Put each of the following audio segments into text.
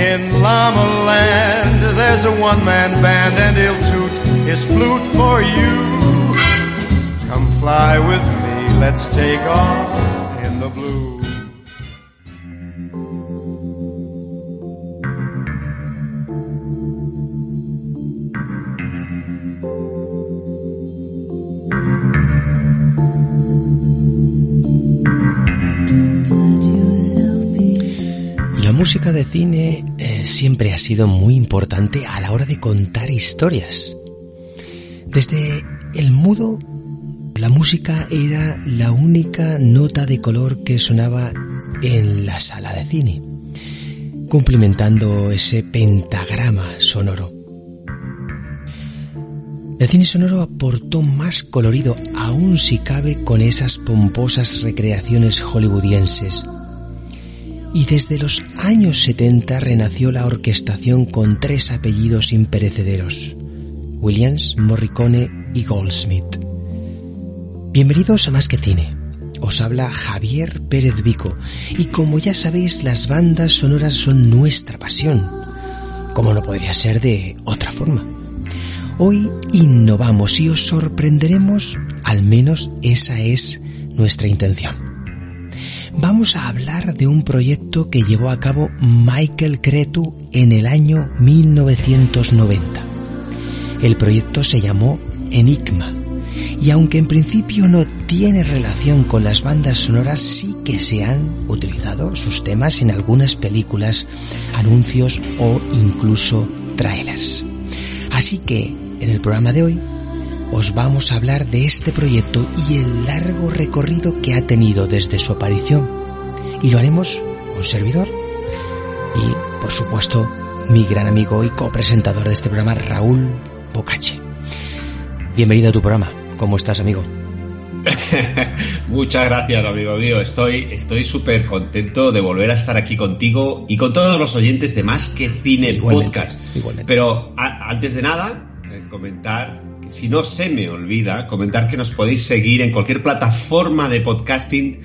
In Llama Land, there's a one-man band and he'll toot his flute for you. Come fly with me, let's take off música de cine eh, siempre ha sido muy importante a la hora de contar historias. Desde el mudo, la música era la única nota de color que sonaba en la sala de cine, cumplimentando ese pentagrama sonoro. El cine sonoro aportó más colorido, aún si cabe, con esas pomposas recreaciones hollywoodienses y desde los años 70 renació la orquestación con tres apellidos imperecederos, Williams, Morricone y Goldsmith. Bienvenidos a Más que Cine. Os habla Javier Pérez Vico y como ya sabéis las bandas sonoras son nuestra pasión, como no podría ser de otra forma. Hoy innovamos y os sorprenderemos, al menos esa es nuestra intención vamos a hablar de un proyecto que llevó a cabo Michael Cretu en el año 1990. El proyecto se llamó Enigma y aunque en principio no tiene relación con las bandas sonoras, sí que se han utilizado sus temas en algunas películas, anuncios o incluso trailers. Así que en el programa de hoy os vamos a hablar de este proyecto y el largo recorrido que ha tenido desde su aparición. Y lo haremos un servidor y, por supuesto, mi gran amigo y copresentador de este programa, Raúl Bocache. Bienvenido a tu programa. ¿Cómo estás, amigo? Muchas gracias, amigo mío. Estoy estoy súper contento de volver a estar aquí contigo y con todos los oyentes de Más que Cine Igualmente, Podcast. igualmente. Pero a- antes de nada, eh, comentar, si no se me olvida, comentar que nos podéis seguir en cualquier plataforma de podcasting,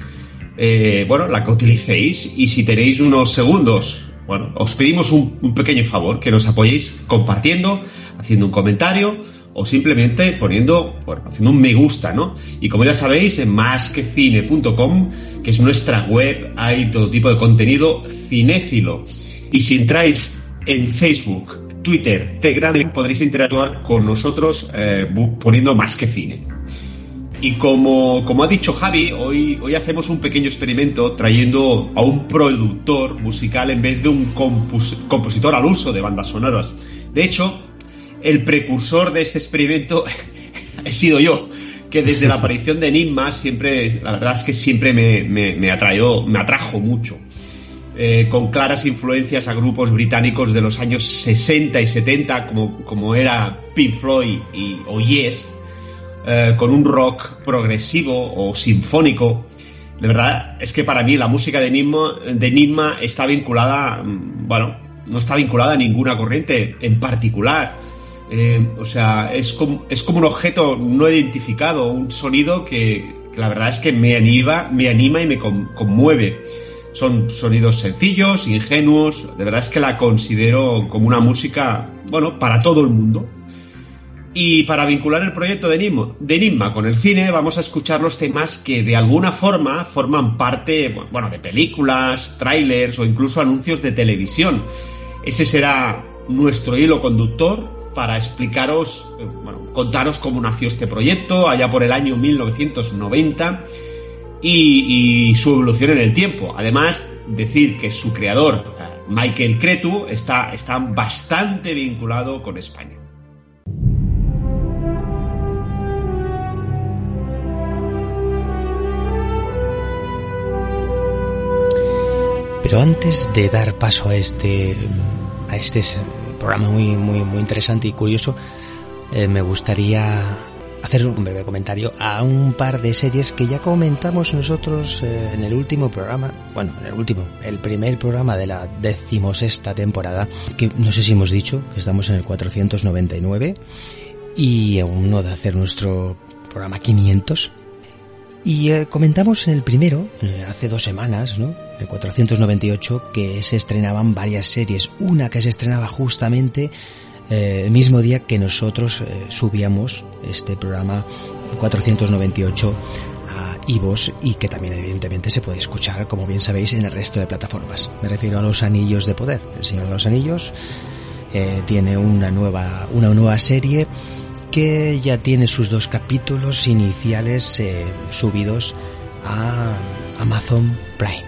eh, bueno, la que utilicéis. Y si tenéis unos segundos, bueno, os pedimos un, pequeño favor, que nos apoyéis compartiendo, haciendo un comentario o simplemente poniendo, bueno, haciendo un me gusta, ¿no? Y como ya sabéis, en másquecine.com, que es nuestra web, hay todo tipo de contenido cinéfilo. Y si entráis en Facebook, Twitter, Telegram, podréis interactuar con nosotros eh, poniendo más que cine. Y como, como ha dicho Javi, hoy, hoy hacemos un pequeño experimento trayendo a un productor musical en vez de un compositor al uso de bandas sonoras. De hecho, el precursor de este experimento he sido yo, que desde la aparición de Enigma siempre, la verdad es que siempre me, me, me atrajo, me atrajo mucho. Eh, con claras influencias a grupos británicos de los años 60 y 70, como, como era Pink Floyd y, o Yes, eh, con un rock progresivo o sinfónico. De verdad, es que para mí la música de Enigma, de Enigma está vinculada, mm, bueno, no está vinculada a ninguna corriente en particular. Eh, o sea, es como, es como un objeto no identificado, un sonido que, que la verdad es que me anima, me anima y me con- conmueve. Son sonidos sencillos, ingenuos, de verdad es que la considero como una música, bueno, para todo el mundo. Y para vincular el proyecto de Enigma, de con el cine, vamos a escuchar los temas que de alguna forma forman parte bueno, de películas, trailers o incluso anuncios de televisión. Ese será nuestro hilo conductor para explicaros, eh, bueno, contaros cómo nació este proyecto allá por el año 1990 y, y su evolución en el tiempo. Además, decir que su creador, eh, Michael Cretu, está, está bastante vinculado con España. Pero antes de dar paso a este, a este programa muy, muy, muy interesante y curioso, eh, me gustaría hacer un breve comentario a un par de series que ya comentamos nosotros eh, en el último programa, bueno, en el último, el primer programa de la decimosexta temporada, que no sé si hemos dicho que estamos en el 499 y aún no de hacer nuestro programa 500. Y eh, comentamos en el primero, hace dos semanas, ¿no? El 498, que se estrenaban varias series. Una que se estrenaba justamente eh, el mismo día que nosotros eh, subíamos este programa 498 a Ivos y que también evidentemente se puede escuchar, como bien sabéis, en el resto de plataformas. Me refiero a los Anillos de Poder. El Señor de los Anillos eh, tiene una nueva, una nueva serie que ya tiene sus dos capítulos iniciales subidos a Amazon Prime.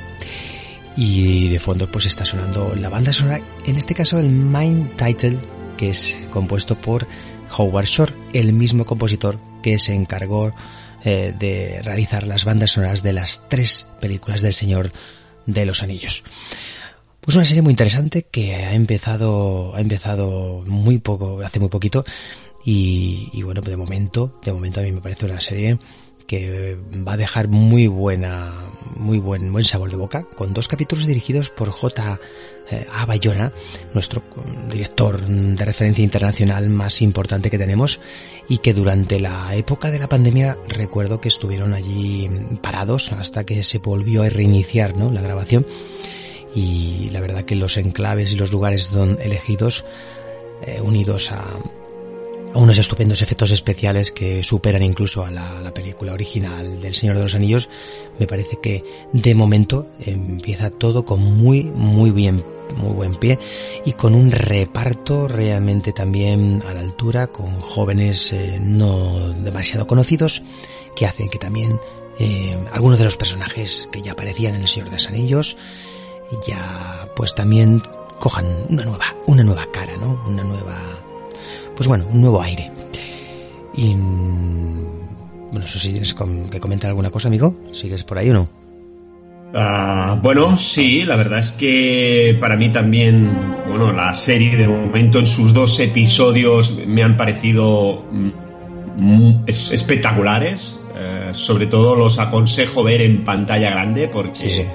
Y de fondo pues está sonando la banda sonora, en este caso el main title que es compuesto por Howard Shore, el mismo compositor que se encargó eh, de realizar las bandas sonoras de las tres películas del Señor de los Anillos. Pues una serie muy interesante que ha empezado, ha empezado muy poco, hace muy poquito, y, y bueno, de momento, de momento a mí me parece una serie que va a dejar muy buena, muy buen, buen sabor de boca, con dos capítulos dirigidos por J. Eh, A. Bayona, nuestro director de referencia internacional más importante que tenemos, y que durante la época de la pandemia recuerdo que estuvieron allí parados hasta que se volvió a reiniciar ¿no? la grabación. Y la verdad que los enclaves y los lugares don, elegidos, eh, unidos a, unos estupendos efectos especiales que superan incluso a la, película original del Señor de los Anillos, me parece que de momento empieza todo con muy, muy bien muy buen pie y con un reparto realmente también a la altura con jóvenes eh, no demasiado conocidos que hacen que también eh, algunos de los personajes que ya aparecían en el Señor de los Anillos ya pues también cojan una nueva una nueva cara no una nueva pues bueno, un nuevo aire. Y bueno, eso si tienes que comentar alguna cosa, amigo. ¿Sigues por ahí o no? Ah, bueno, sí, la verdad es que para mí también, bueno, la serie de momento en sus dos episodios me han parecido mm, espectaculares. Eh, sobre todo los aconsejo ver en pantalla grande porque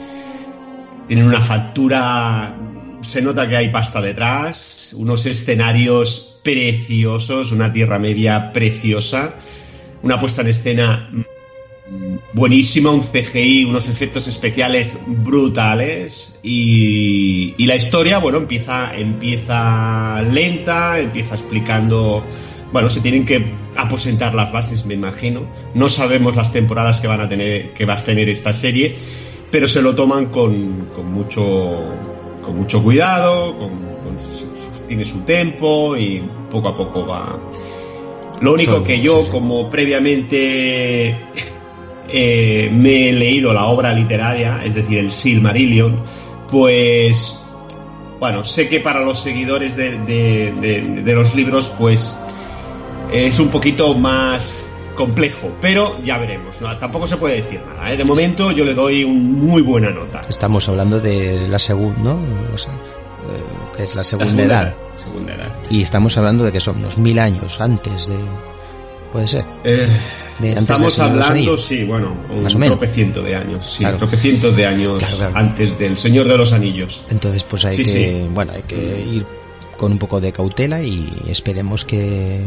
tienen una factura se nota que hay pasta detrás, unos escenarios preciosos, una Tierra Media preciosa, una puesta en escena buenísima, un CGI, unos efectos especiales brutales y, la historia, bueno, empieza, empieza lenta, empieza explicando, bueno, se tienen que aposentar las bases, me imagino. No sabemos las temporadas que van a tener, que va a tener esta serie, pero se lo toman con, con mucho, con mucho cuidado, tiene su tempo y poco a poco va. Lo único que yo, como previamente eh, me he leído la obra literaria, es decir, el Silmarillion, pues bueno, sé que para los seguidores de, de los libros, pues es un poquito más complejo, pero ya veremos. Tampoco se puede decir nada. ¿eh? De momento yo le doy un muy buena nota. Estamos hablando de la segunda, ¿no? Eh, que es la segunda, edad. Y estamos hablando de que son unos mil años antes de... Puede ser. Eh, estamos hablando, sí, bueno, un Más o menos. tropecientos de años, sí, tropecientos de años antes del Señor de los Anillos. Entonces, pues hay que, bueno, hay que ir con un poco de cautela y esperemos que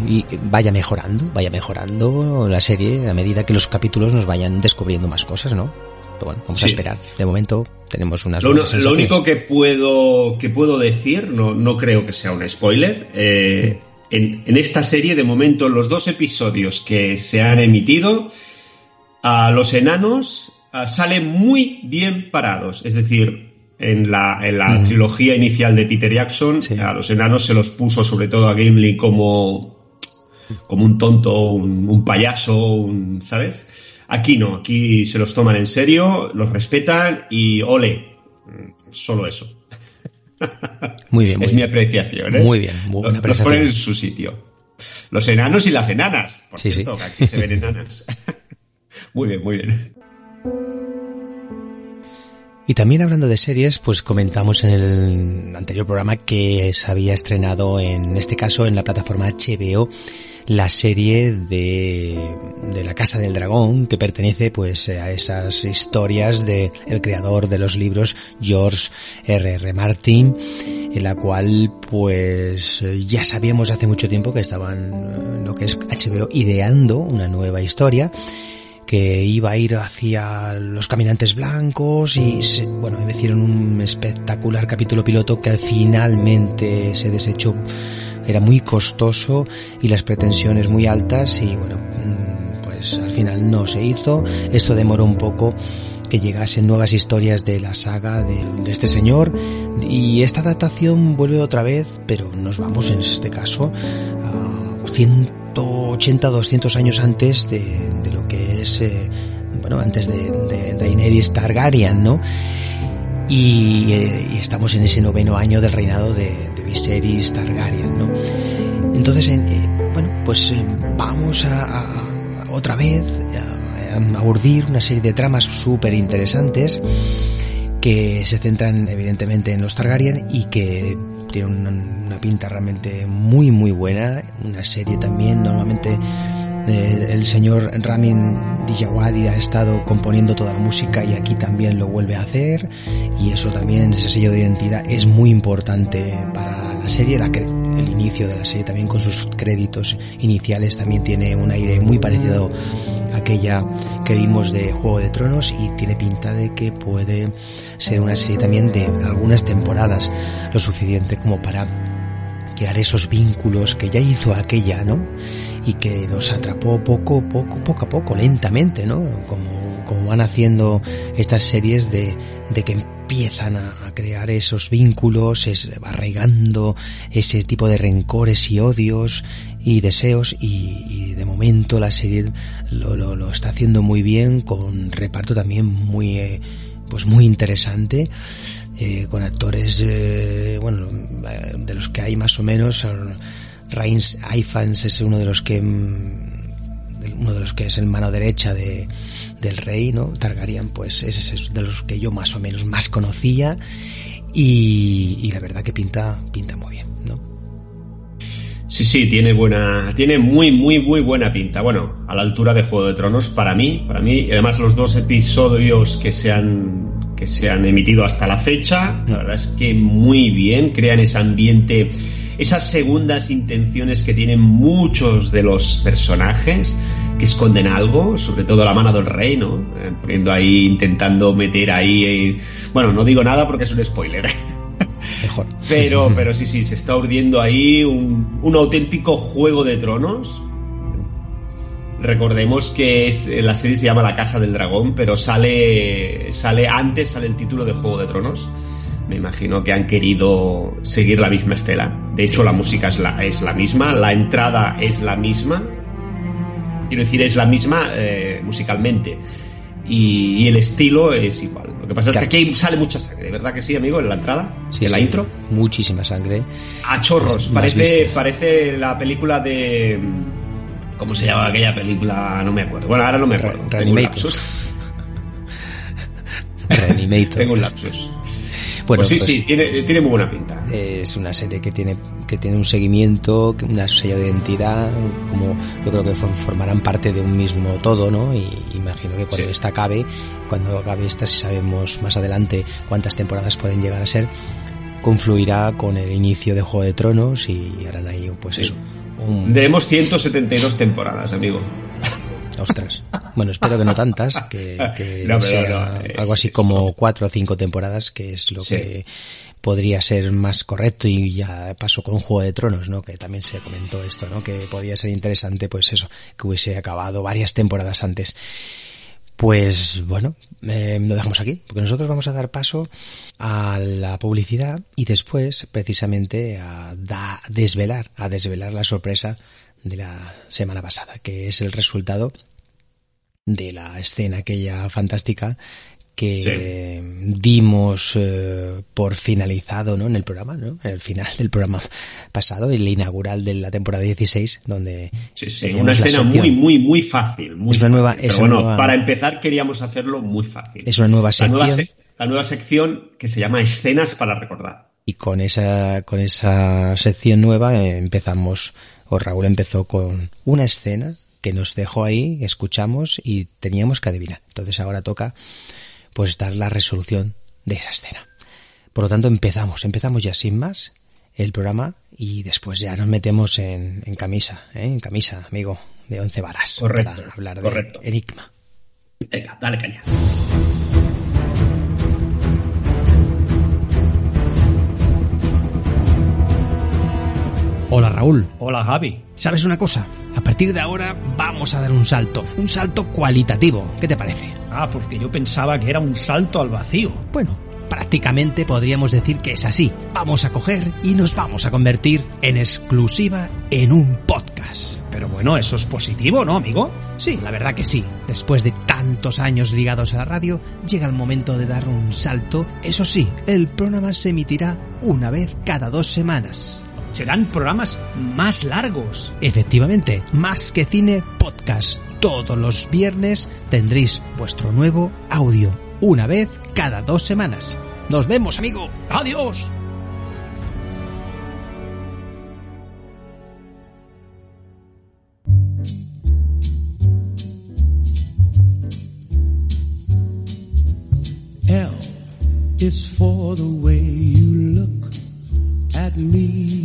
vaya mejorando, vaya mejorando la serie a medida que los capítulos nos vayan descubriendo más cosas, ¿no? Pero bueno, vamos a esperar. De momento tenemos unas lo, lo único que puedo que puedo decir, no, no creo que sea un spoiler, eh, en, en, esta serie de momento los dos episodios que se han emitido, a los enanos salen muy bien parados, es decir, en la, en la trilogía inicial de Peter Jackson, a los enanos se los puso sobre todo a Gimli como, como un tonto, un, payaso, un, ¿sabes? Aquí no, aquí se los toman en serio, los respetan y ole, solo eso. Muy bien, es mi apreciación, ¿eh? Muy bien, muy los, los, ponen en su sitio. Los enanos y las enanas, por cierto, que aquí se ven enanas. muy bien, muy bien. Y también hablando de series, pues comentamos en el anterior programa que se había estrenado, en este caso en la plataforma HBO, la serie de, de la Casa del Dragón, que pertenece pues a esas historias de el creador de los libros, George R. R. Martin, en la cual pues ya sabíamos hace mucho tiempo que estaban lo que es HBO ideando una nueva historia que iba a ir hacia los caminantes blancos y se, bueno, me hicieron un espectacular capítulo piloto que finalmente se desechó. Era muy costoso y las pretensiones muy altas y bueno, mm, pues al final no se hizo. Esto demoró un poco que llegasen nuevas historias de la saga de, de, este señor y esta adaptación vuelve otra vez, pero nos vamos en este caso a 180, 200 años antes de, lo que es, eh, bueno, antes de, de Daenerys Targaryen, ¿no? Y, eh, y, estamos en ese noveno año del reinado de, Viserys Targaryen, ¿no? Entonces, eh, bueno, pues vamos a, a, otra vez a, a urdir una serie de tramas súper interesantes que se centran evidentemente en los Targaryen y que tienen una, una, pinta realmente muy muy buena, una serie también normalmente eh, el señor Ramin Djawadi ha estado componiendo toda la música y aquí también lo vuelve a hacer. Y eso también, ese sello de identidad es muy importante para la serie, el inicio de la serie también con sus créditos iniciales también tiene un aire muy parecido a aquella que vimos de Juego de Tronos y tiene pinta de que puede ser una serie también de algunas temporadas, lo suficiente como para crear esos vínculos que ya hizo aquella, ¿no? Y que nos atrapó poco, poco, poco a poco, lentamente, ¿no? Como, como van haciendo estas series de, de que empiezan a, crear esos vínculos, es, arraigando ese tipo de rencores y odios y deseos y, y de momento la serie lo, lo, lo, está haciendo muy bien con reparto también muy eh, pues muy interesante eh, con actores eh, bueno de los que hay más o menos Reins Ifans es uno de los que uno de los que es el mano derecha de, del rey, ¿no? Targaryen, pues ese es de los que yo más o menos más conocía y, y la verdad que pinta, pinta muy bien, ¿no? Sí, sí, tiene buena, tiene muy, muy, muy buena pinta. Bueno, a la altura de Juego de Tronos, para mí, para mí, y además los dos episodios que se han, que se han emitido hasta la fecha, la verdad es que muy bien, crean ese ambiente, esas segundas intenciones que tienen muchos de los personajes que esconden algo, sobre todo la mano del rey, ¿no? Eh, poniendo ahí, intentando meter ahí, eh, bueno, no digo nada porque es un spoiler. Mejor. Pero, pero sí, sí, se está urdiendo ahí un, un auténtico juego de tronos. Recordemos que es, la serie se llama La Casa del Dragón, pero sale, sale antes, sale el título de Juego de Tronos. Me imagino que han querido seguir la misma estela. De hecho, la música es la, es la misma, la entrada es la misma. Quiero decir, es la misma eh, musicalmente. Y, y, el estilo es igual. Lo que pasa claro. es que aquí sale mucha sangre, ¿verdad que sí, amigo? En la entrada, sí, en la sí, intro. Muchísima sangre. A chorros. Parece, parece la película de. ¿Cómo se llama aquella película? No me acuerdo. Bueno, ahora no me acuerdo. Re Reanimator. Reanimator. Tengo un lapsus. Bueno, pues sí, pues, sí, tiene, tiene, muy buena pinta. Es una serie que tiene, que tiene un seguimiento, una sello de identidad, como yo creo que formarán parte de un mismo todo, ¿no? Y imagino que cuando sí. esta acabe, cuando acabe esta, si sabemos más adelante cuántas temporadas pueden llegar a ser, confluirá con el inicio de Juego de Tronos y harán ahí, pues sí. eso. Un... Veremos 172 temporadas, amigo. Ostras. Bueno, espero que no tantas, que, que no, sea no, algo así como cuatro o cinco temporadas, que es lo sí. que podría ser más correcto y ya pasó con Juego de Tronos, ¿no? Que también se comentó esto, ¿no? Que podía ser interesante, pues eso, que hubiese acabado varias temporadas antes. Pues bueno, eh, lo dejamos aquí, porque nosotros vamos a dar paso a la publicidad y después precisamente a, da, desvelar, a desvelar la sorpresa de la semana pasada, que es el resultado de la escena aquella fantástica que sí. dimos eh, por finalizado ¿no? en el programa, ¿no? en el final del programa pasado, el inaugural de la temporada 16, donde... Sí, sí, una escena muy, muy, muy fácil. Muy es una nueva... Fácil. Es Pero una bueno, nueva... para empezar queríamos hacerlo muy fácil. Es una nueva sección. La nueva, la nueva sección que se llama Escenas para recordar. Y con esa, con esa sección nueva eh, empezamos, o Raúl empezó con una escena que nos dejó ahí, escuchamos y teníamos que adivinar. Entonces ahora toca pues dar la resolución de esa escena. Por lo tanto empezamos, empezamos ya sin más el programa y después ya nos metemos en, en camisa, ¿eh? en camisa, amigo, de once varas. Correcto. Para hablar de correcto. Enigma. Venga, dale caña. Hola Raúl. Hola Javi. ¿Sabes una cosa? A partir de ahora vamos a dar un salto, un salto cualitativo. ¿Qué te parece? Ah, porque yo pensaba que era un salto al vacío. Bueno, prácticamente podríamos decir que es así. Vamos a coger y nos vamos a convertir en exclusiva en un podcast. Pero bueno, eso es positivo, ¿no, amigo? Sí, la verdad que sí. Después de tantos años ligados a la radio, llega el momento de dar un salto. Eso sí, el programa se emitirá una vez cada dos semanas. Serán programas más largos. Efectivamente, más que cine podcast. Todos los viernes tendréis vuestro nuevo audio, una vez cada dos semanas. Nos vemos, amigo. ¡Adiós! L is for the way you look at me.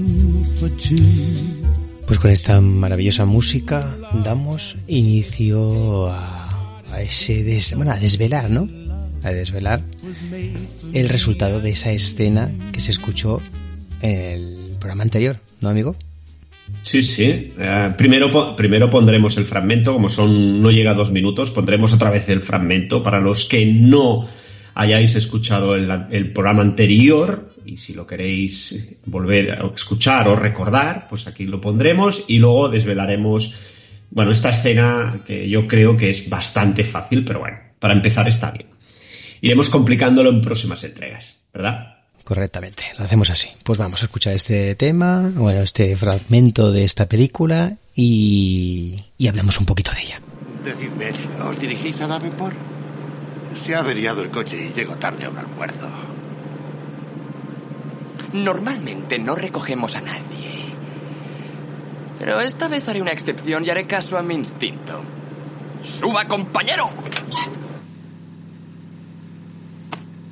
Pues con esta maravillosa música damos inicio a, ese bueno, a desvelar, ¿no? A desvelar el resultado de esa escena que se escuchó en el programa anterior, ¿no, amigo? Sí, sí. Eh, primero, primero pondremos el fragmento, como son no llega a dos minutos, pondremos otra vez el fragmento para los que no hayáis escuchado el programa anterior y si lo queréis volver a escuchar o recordar, pues aquí lo pondremos y luego desvelaremos, bueno, esta escena que yo creo que es bastante fácil, pero bueno, para empezar está bien. Iremos complicándolo en próximas entregas, ¿verdad? Correctamente, lo hacemos así. Pues vamos a escuchar este tema, bueno, este fragmento de esta película y, y hablemos un poquito de ella. Decidme, ¿os dirigís a Davenport? Se ha averiado el coche y llego tarde a un almuerzo. Normalmente no recogemos a nadie. Pero esta vez haré una excepción y haré caso a mi instinto. ¡Suba, compañero!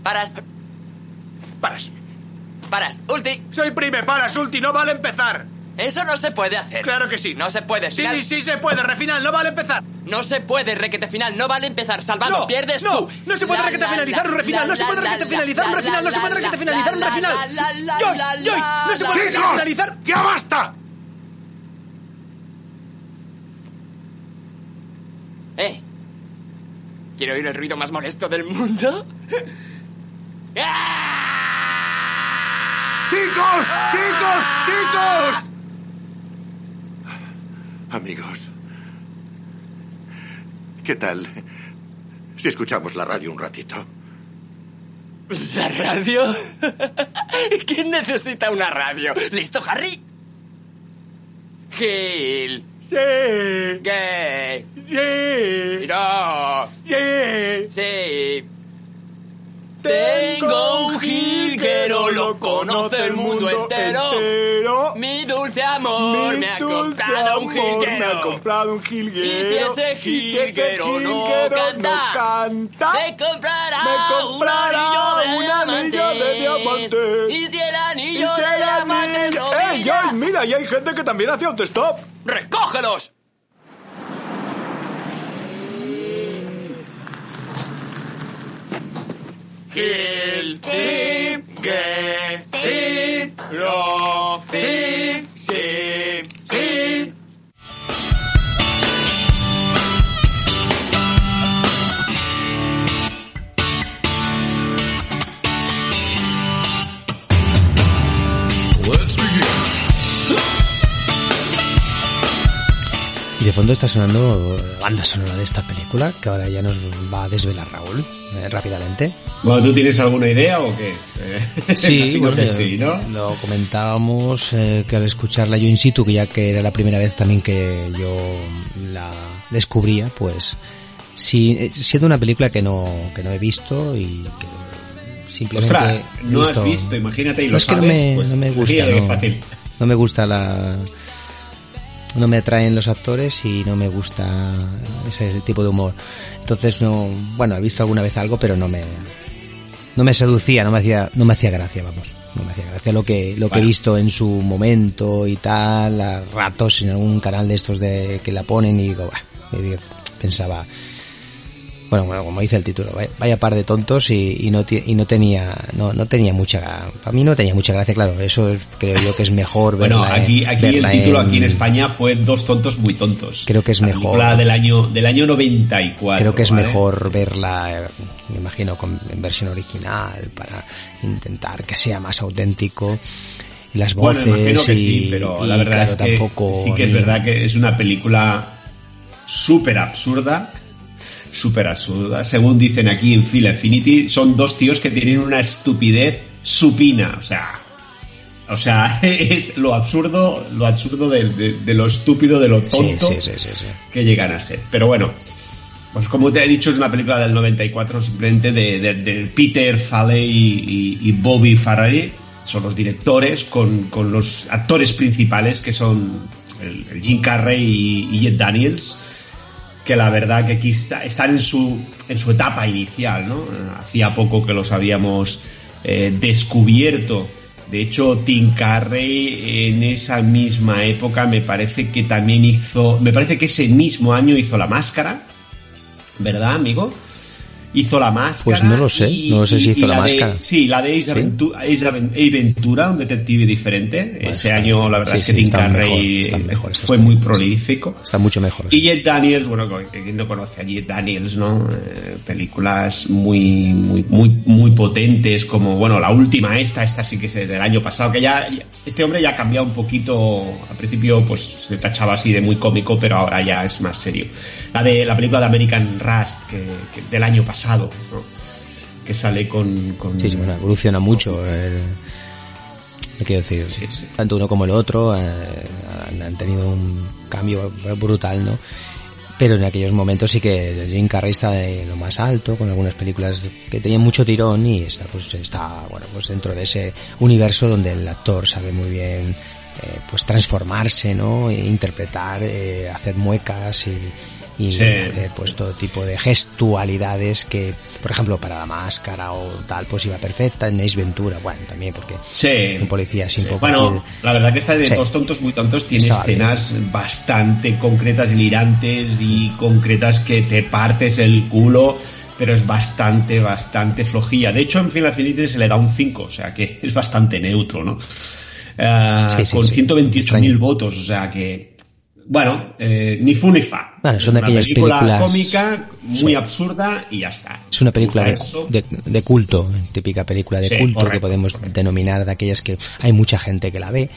Paras. Paras. Paras. Ulti. Soy prime, paras, ulti, no vale empezar. Eso no se puede hacer. Claro que sí. No se puede. Sí, Final- sí, sí se puede, refinal, no vale empezar. No se puede, requete final. No vale empezar. Salvado. No, Pierdes no, tú. no se puede requete finalizar un refinal, no se puede requete finalizar un refinal, no se puede requete finalizar un refinal. Joy, Joy, no se puede requete finalizar. ¡Ya basta! ¿Eh? ¿Quiero oír el ruido más molesto del mundo? ¡Ah! ¡Chicos! ¡Chicos! ¡Chicos! Amigos. ¿Qué tal si escuchamos la radio un ratito? ¿La radio? ¿Quién necesita una radio? ¿Listo, Harry? Gil. Sí. Gay. Sí. No. Sí. Sí. Tengo un jilguero, lo conoce el mundo entero. Mi dulce amor Mi me ha dulce comprado un amor jilguero. Me ha comprado un jilguero. Y si ese Y si ese jilguero no canta, no canta, Me comprará, me comprará un un anillo anillo de de diamantes. Y si el anillo si de el diamantes anillo- lo ¡Ey, Joy, mira! Y hay gente que también hace autostop. ¡recógelos! Sí, que, sí, lo, sí, de fondo está sonando la banda sonora de esta película, que ahora ya nos va a desvelar Raúl eh, rápidamente. Bueno, ¿tú tienes alguna idea o qué? Eh, Sí, bueno, que sí, ¿no? lo comentábamos eh, que al escucharla yo in situ, que ya que era la primera vez también que yo la descubría, pues sí, eh, siendo una película que no, que no he visto y que simplemente Ostras, no has visto- visto, imagínate y lo No, es que no sabes, me, pues, no me gusta, no, fácil. no me gusta la... No me atraen los actores y no me gusta ese, ese tipo de humor. Entonces no, bueno, he visto alguna vez algo, pero no me, no me seducía, no me hacía, no me hacía gracia, vamos. No me hacía gracia lo que, lo que he visto en su momento y tal, a ratos en algún canal de estos de que la ponen y digo, bah, y digo, pensaba, bueno, bueno, como dice el título, vaya, vaya par de tontos y, y no y no tenía no, no tenía mucha a mí no tenía mucha gracia, claro, eso es- creo yo que es mejor Bueno, verla aquí, en- aquí el título aquí en España fue Dos tontos muy tontos. Creo que es La mejor. del año del año 94. Creo que es ¿vale? mejor verla, me imagino, con, en versión original para intentar que sea más auténtico. Y las Bueno, voces imagino que y, sí, pero la verdad claro, es que tampoco sí que es verdad que es una película súper absurda, súper absurda. Según dicen aquí en Fila Infinity, son dos tíos que tienen una estupidez supina, o sea, o sea, es lo absurdo, lo absurdo de, de- de lo estúpido, de lo tonto sí, sí, sí, sí. que llegan a ser. Pero bueno, pues como te he dicho, es una película del 94 simplemente de, de- de Peter Farley y, y- y Bobby Farrelly. Son los directores con, con los actores principales que son el, el Jim Carrey y, y Jet Daniels. Que la verdad que aquí está- están en su, en su etapa inicial, ¿no? Hacía poco que los habíamos eh, descubierto. De hecho, Tim Carrey en esa misma época me parece que también hizo, me parece que ese mismo año hizo La Máscara, ¿verdad, amigo? Hizo La Máscara. Pues no lo sé, no sé si hizo La de- Máscara. sí, la de Ace, ¿Sí? Aventura, Ace Ventura, un detective diferente. ese año, la verdad sí, es que Tim Carrey fue muy prolífico. Está mucho mejor. Y Jet Daniels, bueno, quien no conoce a Jet Daniels, ¿no? Eh, películas muy, muy, muy, muy potentes, como, bueno, la última esta, esta sí que es del año pasado, que ya, ya- este hombre ya ha cambiado un poquito, al principio pues se tachaba así de muy cómico, pero ahora ya es más serio. La de la película de American Rust, que, que del año pasado, ¿no? Que sale con... con Sí, sí, bueno, evoluciona mucho. El, quiero decir, Sí, sí. tanto uno como el otro eh, han, han tenido un cambio brutal, ¿no? Pero en aquellos momentos sí que Jim Carrey está de lo más alto, con algunas películas que tenían mucho tirón y está, pues, está, bueno, pues dentro de ese universo donde el actor sabe muy bien, eh, pues transformarse, ¿no? E interpretar, eh, hacer muecas y, y Sí. hacer pues todo tipo de gestualidades que, por ejemplo, para la máscara o tal, pues iba perfecta en Ace Ventura, bueno, también porque Sí. un policía un Sí. poco Bueno, la verdad que esta de Sí. Dos tontos muy tontos tiene Estaba bien. escenas bastante concretas, lirantes y concretas que te partes el culo, pero es bastante, bastante flojilla. De hecho, en Final Fantasy se le da un 5, o sea que es bastante neutro, ¿no? Ah, Sí, sí, con sí. 128.000 Extraño. votos, o sea que... Bueno, eh, ni fu ni fa. Bueno, son de aquellas película películas- cómica, muy Sí. absurda y ya está. Es una película de, de- de culto, típica película de Sí, culto que podemos correcto. denominar de aquellas que hay mucha gente que la ve,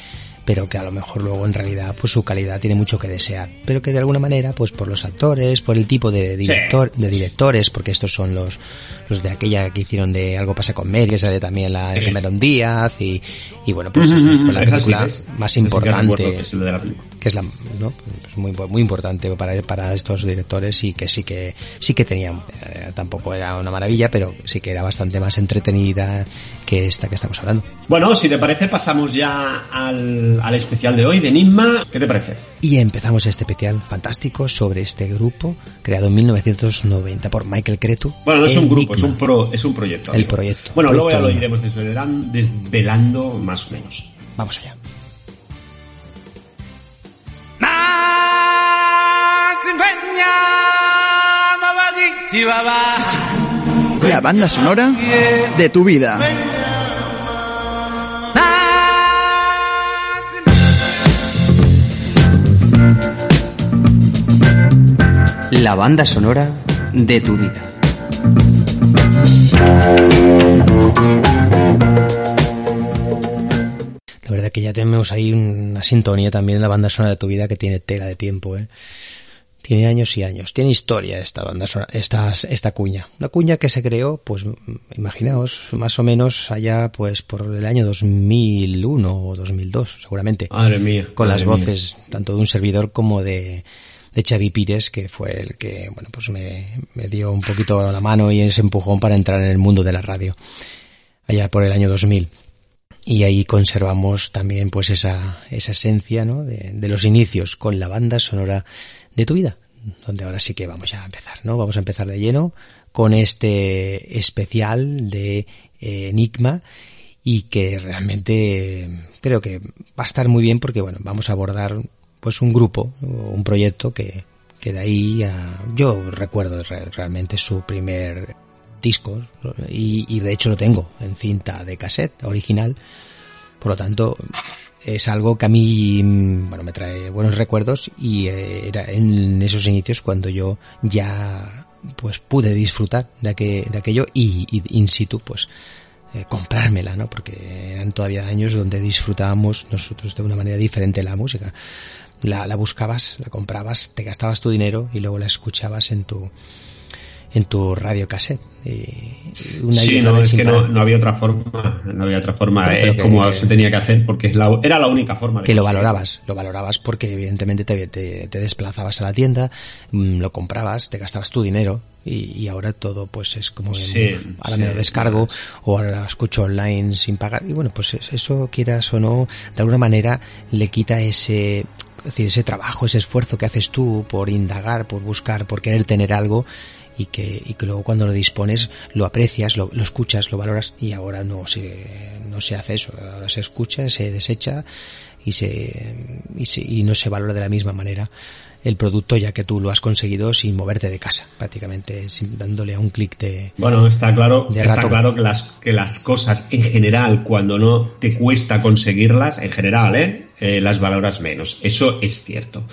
pero que a lo mejor luego en realidad pues su calidad tiene mucho que desear, pero que de alguna manera pues por los actores, por el tipo de director, de directores, porque estos son los los de aquella que hicieron de Algo pasa con Mary, que sale también la. Cameron Díaz y, y bueno, pues eso ujú, fue la esa película es. más Esa sí que recuerdo importante que es la ¿no? Pues muy muy importante para, para estos directores y que sí que sí que tenían eh, tampoco era una maravilla pero sí que era bastante más entretenida que esta que estamos hablando Bueno, si te parece, pasamos ya al, al especial de hoy de Enigma. ¿Qué te parece? y empezamos este especial fantástico sobre este grupo creado en 1990 por Michael Cretu Bueno, no es un grupo, es un, pro, es un proyecto. El amigo. proyecto, Bueno, luego ya proyecto lo iremos desvelan- desvelando más o menos. vamos allá La banda sonora de tu vida. La banda sonora de tu vida. la verdad que ya tenemos ahí una sintonía también en la banda sonora de tu vida que tiene tela de tiempo ¿eh? Tiene años y años. Tiene historia esta banda esta, esta cuña. Una cuña que se creó, pues, imaginaos, más o menos allá, pues, por el año 2001 o 2002, seguramente. Madre mía. Con madre las mía. voces, tanto de un servidor como de, de Xavi Pires, que fue el que, bueno, pues me, me dio un poquito la mano y ese empujón para entrar en el mundo de la radio. Allá por el año 2000 y ahí conservamos también pues esa, esa esencia ¿no? de, de, los inicios con la banda sonora de tu vida, donde ahora sí que vamos ya a empezar, ¿no? Vamos a empezar de lleno con este especial de eh, Enigma y que realmente creo que va a estar muy bien porque bueno, vamos a abordar pues un grupo, un proyecto que, que de ahí a, yo recuerdo realmente su primer disco y, y de hecho lo tengo en cinta de cassette original, por lo tanto es algo que a mí bueno me trae buenos recuerdos y eh, era en esos inicios cuando yo ya pues pude disfrutar de, aquel, de aquello y, y, in situ pues eh, comprármela no porque eran todavía años donde disfrutábamos nosotros de una manera diferente la música. La, la buscabas la comprabas te gastabas tu dinero y luego la escuchabas en tu en tu radio cassette. Y una sí, no, es que no, no, había otra forma, no había otra forma eh, que, como que, se tenía que hacer porque es la, era la única forma. De que lo valorabas, lo valorabas porque evidentemente te, te, te, desplazabas a la tienda, mm, lo comprabas, te gastabas tu dinero y, y ahora todo pues es como sí, ahora sí, me lo descargo o ahora lo escucho online sin pagar y bueno pues eso quieras o no de alguna manera le quita ese es decir, ese trabajo, ese esfuerzo que haces tú por indagar, por buscar, por querer tener algo y que, y que luego cuando lo dispones lo aprecias, lo, lo, escuchas, lo valoras y ahora no se, no se hace eso, ahora se escucha, se desecha y se, y se, y no se valora de la misma manera el producto ya que tú lo has conseguido sin moverte de casa, prácticamente sin, dándole a un clic de Bueno, está claro, está claro que las que las cosas en general cuando no te cuesta conseguirlas, en general, ¿eh? eh las valoras menos. Eso es cierto.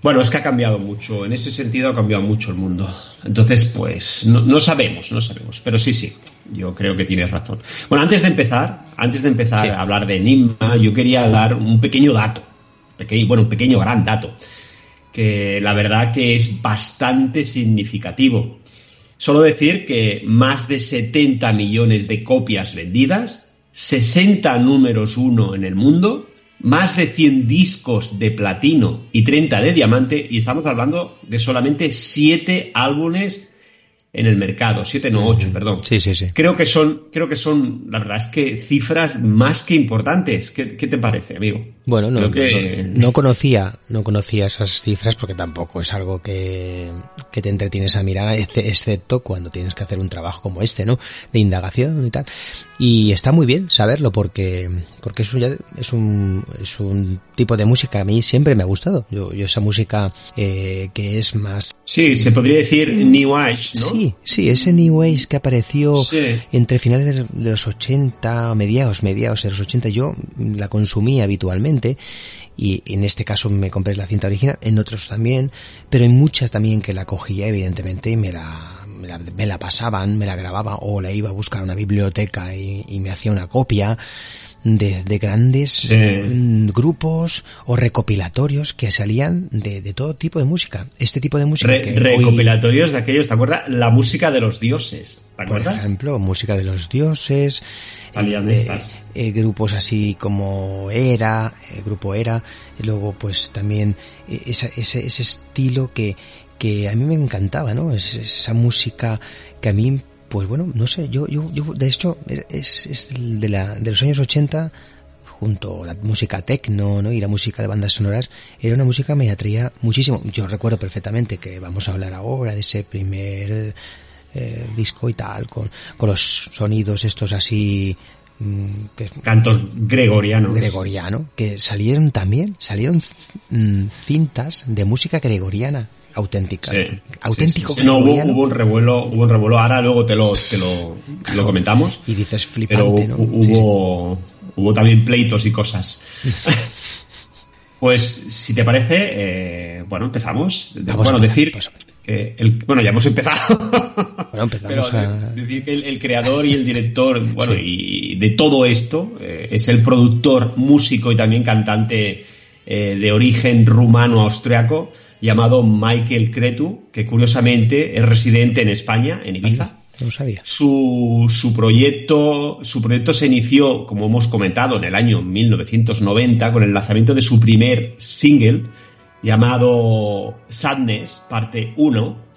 Bueno, es que ha cambiado mucho, en ese sentido ha cambiado mucho el mundo. Entonces, pues, no, no, sabemos, no sabemos, pero sí, sí, yo creo que tienes razón. Bueno, antes de empezar, antes de empezar sí. a hablar de Enigma, yo quería dar un pequeño dato, pequeño, bueno, un pequeño gran dato, que la verdad que es bastante significativo. Solo decir que más de 70 millones de copias vendidas, 60 números uno en el mundo, más de 100 discos de platino y 30 de diamante, y estamos hablando de solamente 7 álbumes en el mercado, 7 no 8, perdón. Sí, sí, sí. Creo que son, creo que son, la verdad es que cifras más que importantes. ¿Qué, qué te parece, amigo? Bueno, no, que... no, no, conocía, no conocía esas cifras porque tampoco es algo que, que te entretienes a mirar, excepto cuando tienes que hacer un trabajo como este, ¿no? De indagación y tal. Y está muy bien saberlo porque, porque eso ya es un, es un tipo de música que a mí siempre me ha gustado. Yo, yo esa música eh, que es más... Sí, se podría decir New Age, ¿no? Sí, sí, ese New Age que apareció sí. entre finales de los 80, mediados, mediados de los 80, yo la consumí habitualmente y en este caso me compré la cinta original, en otros también, pero en muchas también que la cogía evidentemente y me la, me la, me la pasaban, me la grababa o la iba a buscar a una biblioteca y, y me hacía una copia de, de grandes sí. grupos o recopilatorios que salían de, de, todo tipo de música. Este tipo de música Re, que recopilatorios hoy, de aquellos, ¿te acuerdas? La música de los dioses, ¿te acuerdas? Por ejemplo, música de los dioses, eh, eh, grupos así como Era, eh, grupo Era, y luego pues también esa, ese, ese estilo que, que a mí me encantaba, ¿no? Es, esa música que a mí pues bueno, no sé, yo, yo, yo de hecho, es, es de, la, de los años 80, junto a la música techno, ¿no? Y la música de bandas sonoras, era una música que me atraía muchísimo. Yo recuerdo perfectamente que vamos a hablar ahora de ese primer eh, disco y tal, con, con los sonidos estos así mm, que, cantos gregorianos gregoriano que salieron también salieron mm, cintas de música gregoriana auténtica. Sí, auténtico. Sí, sí, no, hubo, hubo, un revuelo, hubo un revuelo. Ahora luego te lo, te lo, claro. lo comentamos. Y dices flipante, pero ¿no? Hubo, hubo también pleitos y cosas. pues, si te parece, eh, bueno, empezamos. Vamos bueno, decir que el, bueno, ya hemos empezado. Bueno, empezamos pero, a... Decir que el, el, creador y el director, bueno, y de todo esto, eh, es el productor, músico y también cantante eh, de origen rumano-austriaco, llamado Michael Cretu, que curiosamente es residente en España, en Ibiza. No sabía. Su, su, proyecto, su proyecto se inició, como hemos comentado, en el año 1990 con el lanzamiento de su primer single llamado Sadness, parte 1,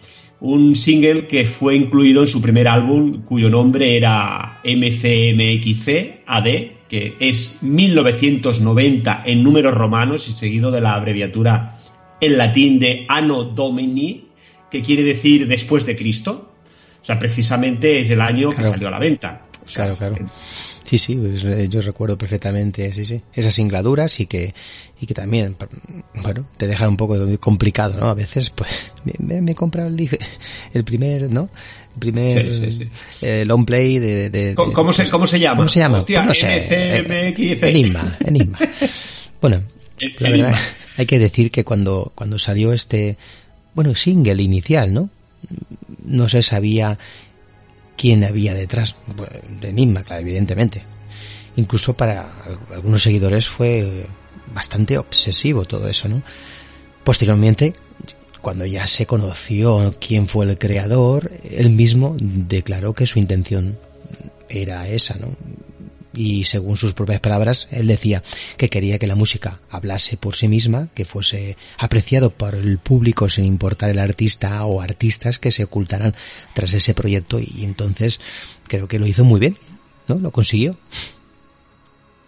un single que fue incluido en su primer álbum cuyo nombre era MCMXC AD, que es 1990 en números romanos y seguido de la abreviatura en latín de Anno Domini, que quiere decir después de Cristo. O sea, precisamente es el año Claro. que salió a la venta. O sea, Claro, claro. Sí, sí, pues, eh, yo recuerdo perfectamente, sí, sí. Esas singladuras y que, y que también, bueno, te dejan un poco complicado, ¿no? A veces, pues, me, me, he comprado el, el primer, ¿no? El primer Sí, sí, sí. eh, long play de, de- ¿Cómo- de- se- cómo se llama? ¿Cómo se llama? Hostia, Pues no sé. eh. Enigma, Enigma. Bueno, la Enigma. verdad, hay que decir que cuando, cuando salió este, bueno, single inicial, ¿no? No se sabía quién había detrás de Enigma, claro, evidentemente. Incluso para algunos seguidores fue bastante obsesivo todo eso, ¿no? Posteriormente, cuando ya se conoció quién fue el creador, él mismo declaró que su intención era esa, ¿no? Y según sus propias palabras, él decía que quería que la música hablase por sí misma, que fuese apreciado por el público sin importar el artista o artistas que se ocultaran tras ese proyecto y entonces creo que lo hizo muy bien, ¿no? Lo consiguió.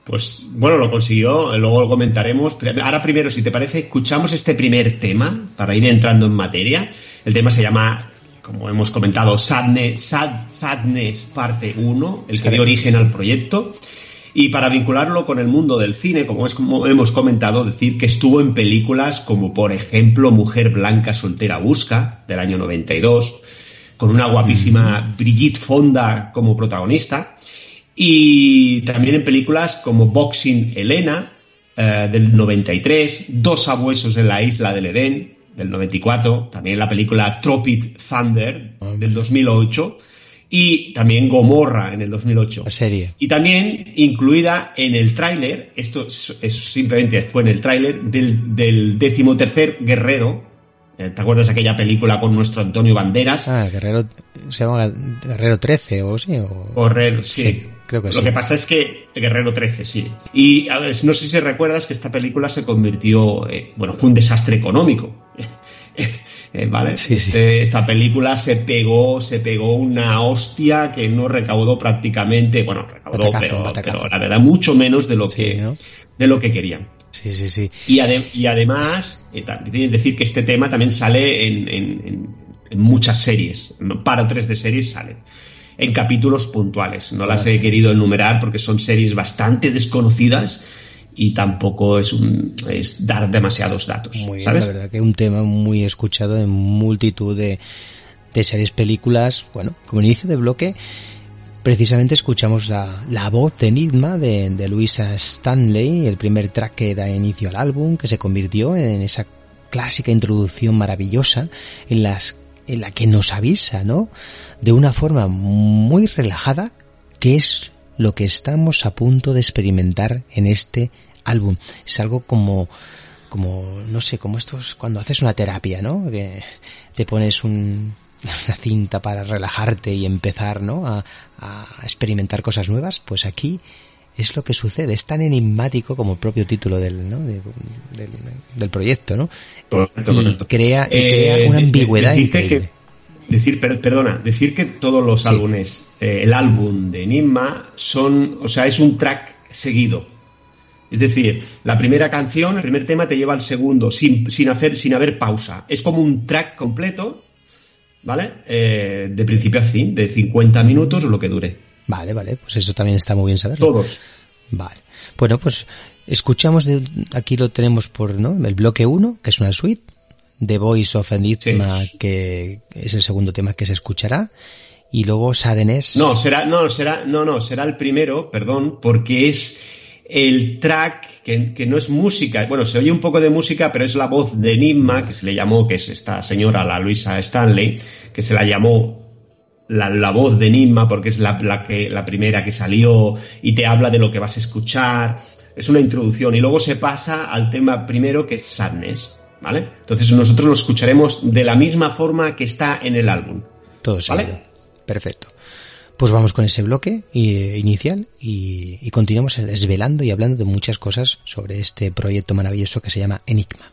Pues bueno, lo consiguió, luego lo comentaremos. Ahora primero, si te parece, escuchamos este primer tema para ir entrando en materia. El tema se llama, como hemos comentado, Sadness, Sad- Sadness parte 1, el que dio origen al proyecto. Y para vincularlo con el mundo del cine, como, es, como hemos comentado, decir que estuvo en películas como, por ejemplo, Mujer Blanca Soltera Busca, del año 92, con una guapísima Brigitte Fonda como protagonista. Y también en películas como Boxing Elena, eh, del 93, Dos abuesos en la isla del Edén, del 94, también la película Tropic Thunder, del 2008, y también Gomorra, en el 2008. La serie. Y también incluida en el tráiler, esto es, es simplemente fue en el tráiler, del, del decimotercer Guerrero, eh, ¿te acuerdas de aquella película con nuestro Antonio Banderas? Ah, Guerrero, se llama Guerrero 13 o así. O... Guerrero, sí. Sí, creo que Lo sí. que pasa es que Guerrero 13, sí. Y a ver, no sé si recuerdas que esta película se convirtió, eh, bueno, fue un desastre económico. Eh, ¿Vale? Sí, sí. Este- esta película se pegó, se pegó una hostia que no recaudó prácticamente, bueno, recaudó, pero, la verdad mucho menos de lo Sí, que, ¿no? de lo que querían. Sí, sí, sí. Y, ade- y además, eh, también decir que este tema también sale en, en- en- en muchas series. Para tres de series salen. En capítulos puntuales. No las he querido enumerar porque son series bastante desconocidas y tampoco es, un, es dar demasiados datos. Muy bien, ¿sabes? la verdad que un tema muy escuchado en multitud de, de series, películas. Bueno, como inicio de bloque, precisamente escuchamos la, la voz de Enigma de, de Luisa Stanley, el primer track que da inicio al álbum, que se convirtió en esa clásica introducción maravillosa en las en la que nos avisa, ¿no? De una forma muy relajada, que es lo que estamos a punto de experimentar en este álbum. Es algo como, como, no sé, como estos, cuando haces una terapia, ¿no? Que te pones un, una cinta para relajarte y empezar, ¿no? A, a experimentar cosas nuevas, pues aquí es lo que sucede. Es tan enigmático como el propio título del, ¿no? De- del, del proyecto, ¿no? Correcto, y correcto. crea, y Eh, crea una de- de- ambigüedad increíble. que- decir, per- perdona, decir que todos los Sí. álbumes, eh, el álbum de Enigma son, o sea, es un track seguido. Es decir, la primera canción, el primer tema te lleva al segundo, sin, sin hacer, sin haber pausa. Es como un track completo, ¿vale? Eh, de principio a fin, de 50 minutos o lo que dure. Vale, vale, pues eso también está muy bien saberlo. Todos. Vale. Bueno, pues escuchamos, de, aquí lo tenemos por, ¿no? El bloque 1, que es una suite, The Voice of Enigma, Sí. que es el segundo tema que se escuchará, y luego Sadenes. No, será, no, será, no, no, será el primero, perdón, porque es el track que, que no es música, bueno, se oye un poco de música, pero es la voz de Enigma, que se le llamó, que es esta señora, la Luisa Stanley, que se la llamó la, la voz de Enigma, porque es la, la que, la primera que salió y te habla de lo que vas a escuchar. Es una introducción y luego se pasa al tema primero que es Sadness. ¿vale? Entonces nosotros lo escucharemos de la misma forma que está en el álbum. Todo seguido. Perfecto. Pues vamos con ese bloque eh, inicial y, y continuamos desvelando y hablando de muchas cosas sobre este proyecto maravilloso que se llama Enigma.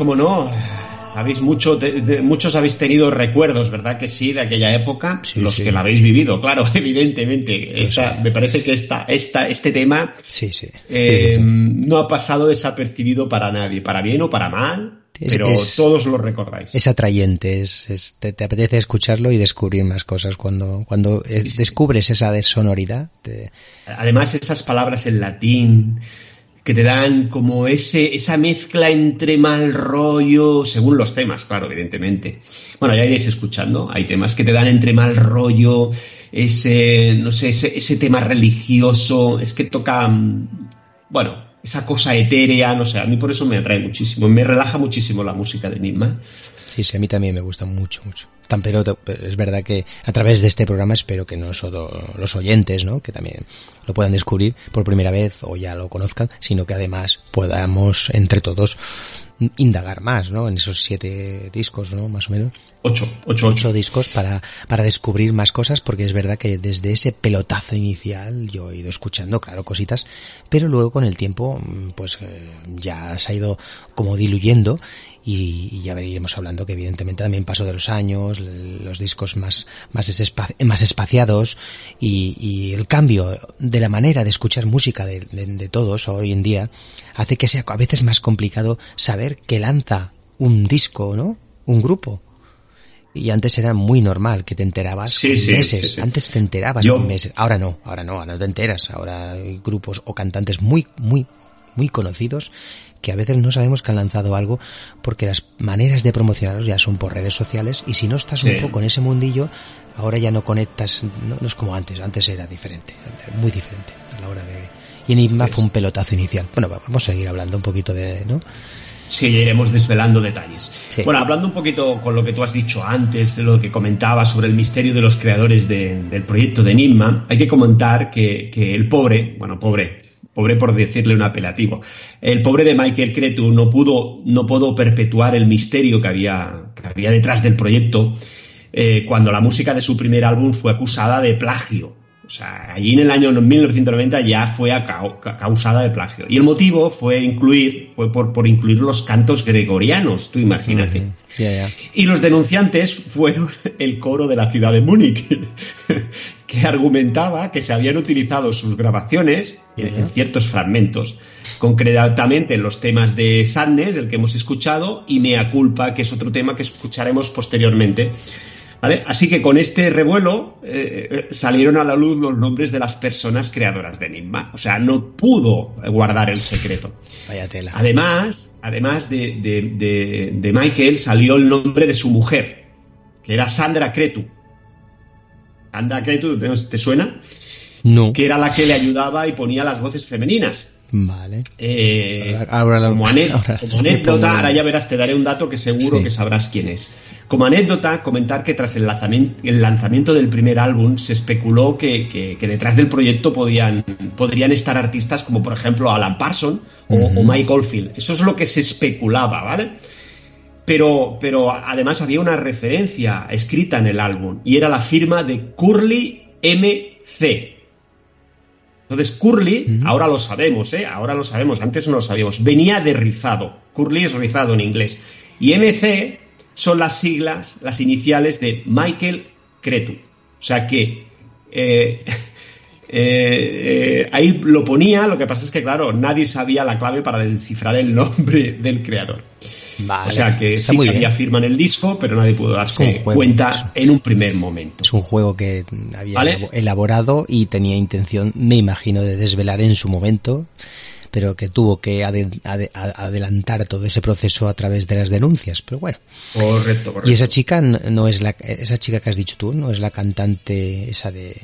Como no, habéis mucho, de- de- muchos habéis tenido recuerdos, ¿verdad? Que sí, de aquella época, los sí. que la habéis vivido, claro, evidentemente. Esta- me parece que esta, esta, este tema Sí, sí. eh, sí, sí, sí. no ha pasado desapercibido para nadie, para bien o para mal, Es- pero es- todos lo recordáis. Es atrayente, es, es- te, te apetece escucharlo y descubrir más cosas. Cuando, cuando eh, descubres esa desonoridad, te- Además, esas palabras en latín que te dan como ese, esa mezcla entre mal rollo, según los temas, claro, evidentemente. Bueno, ya iréis escuchando, hay temas que te dan entre mal rollo, ese, no sé, ese, ese tema religioso, es que toca, mm, bueno, esa cosa etérea, no sé, a mí por eso me atrae muchísimo, me relaja muchísimo la música de Enigma. sí, sí, a mí también me gusta mucho, mucho. Pero es verdad que a través de este programa espero que no solo los oyentes, ¿no? Que también lo puedan descubrir por primera vez o ya lo conozcan, sino que además podamos entre todos indagar más, ¿no? En esos siete discos, ¿no? Más o menos. Ocho, ocho, ocho discos para, para descubrir más cosas, porque es verdad que desde ese pelotazo inicial yo he ido escuchando, claro, cositas, pero luego con el tiempo, pues eh, ya se ha ido como diluyendo y, y ya iremos hablando que evidentemente también paso de los años, los discos más, más, más espaciados y, y el cambio de la manera de escuchar música de, de- de todos hoy en día hace que sea a veces más complicado saber que lanza un disco, ¿no? Un grupo. Y antes era muy normal que te enterabas Sí, con sí, meses. sí, sí. Antes te enterabas Yo- con meses. Ahora no, ahora no, ahora no te enteras. Ahora hay grupos o cantantes muy, muy, muy conocidos que a veces no sabemos que han lanzado algo porque las maneras de promocionarlos ya son por redes sociales y si no estás Sí. un poco en ese mundillo, ahora ya no conectas, no, no es como antes, antes era diferente, muy diferente a la hora de... Y Enigma fue un pelotazo inicial. Bueno, va- vamos a seguir hablando un poquito de, ¿no? Sí, iremos desvelando detalles. Sí. Bueno, hablando un poquito con lo que tú has dicho antes, de lo que comentabas sobre el misterio de los creadores de- del proyecto de Enigma, hay que comentar que, que el pobre, bueno, pobre, pobre por decirle un apelativo, el pobre de Michael Cretu no pudo, no pudo perpetuar el misterio que había, que había detrás del proyecto eh, cuando la música de su primer álbum fue acusada de plagio. O sea, allí en el año 1990 ya fue causada de plagio. Y el motivo fue incluir, fue por, por incluir los cantos gregorianos, tú imagínate. Y los denunciantes fueron el coro de la ciudad de Múnich, que argumentaba que se habían utilizado sus grabaciones en ciertos fragmentos, concretamente en los temas de Sadness, el que hemos escuchado, y Mea Culpa, que es otro tema que escucharemos posteriormente. ¿Vale? Así que con este revuelo eh, eh, salieron a la luz los nombres de las personas creadoras de Enigma. O sea, no pudo guardar el secreto. Vaya tela. Además, además de, de- de- de Michael salió el nombre de su mujer, que era Sandra Cretu. Sandra Cretu, ¿te, suena? No. Que era la que le ayudaba y ponía las voces femeninas. Vale. Eh, Ahora- ahora como, ane- ahora anécdota, ahora ya verás, te daré un dato que seguro Sí. que sabrás quién es. Como anécdota, comentar que tras el lanzamiento, el lanzamiento del primer álbum se especuló que, que- que detrás del proyecto podían, podrían estar artistas como por ejemplo Alan Parson o, Mike Oldfield. Eso es lo que se especulaba, ¿vale? Pero, pero además había una referencia escrita en el álbum y era la firma de Curly MC. Entonces, Curly, ahora lo sabemos, ¿eh? Ahora lo sabemos, antes no lo sabíamos. Venía de rizado. Curly es rizado en inglés. Y MC son las siglas, las iniciales de Michael Cretu. O sea que eh, eh, ahí lo ponía, lo que pasa es que, claro, nadie sabía la clave para descifrar el nombre del creador. o sea que sí que había firma en el disco, pero nadie pudo darse cuenta en un primer momento. Es un juego que había elaborado y tenía intención, me imagino, de desvelar en su momento pero que tuvo que adelantar todo ese proceso a través de las denuncias. Pero bueno. Correcto, correcto. Y esa chica no es la, esa chica que has dicho tú, no es la cantante esa de,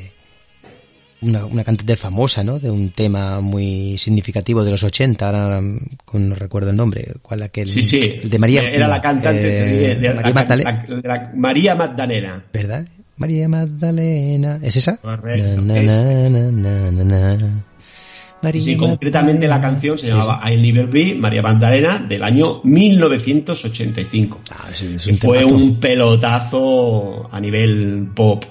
una, una, cantante famosa, ¿no? De un tema muy significativo de los 80, ahora no recuerdo el nombre, ¿cuál aquel? Sí, sí, de María, era la cantante eh, de, María, Magdalena. María Magdalena. ¿Verdad? María Magdalena, ¿es esa? Correcto. Sí, concretamente la canción se llamaba I Never Be, María Magdalena, del año 1985. Ah, fue un pelotazo a nivel pop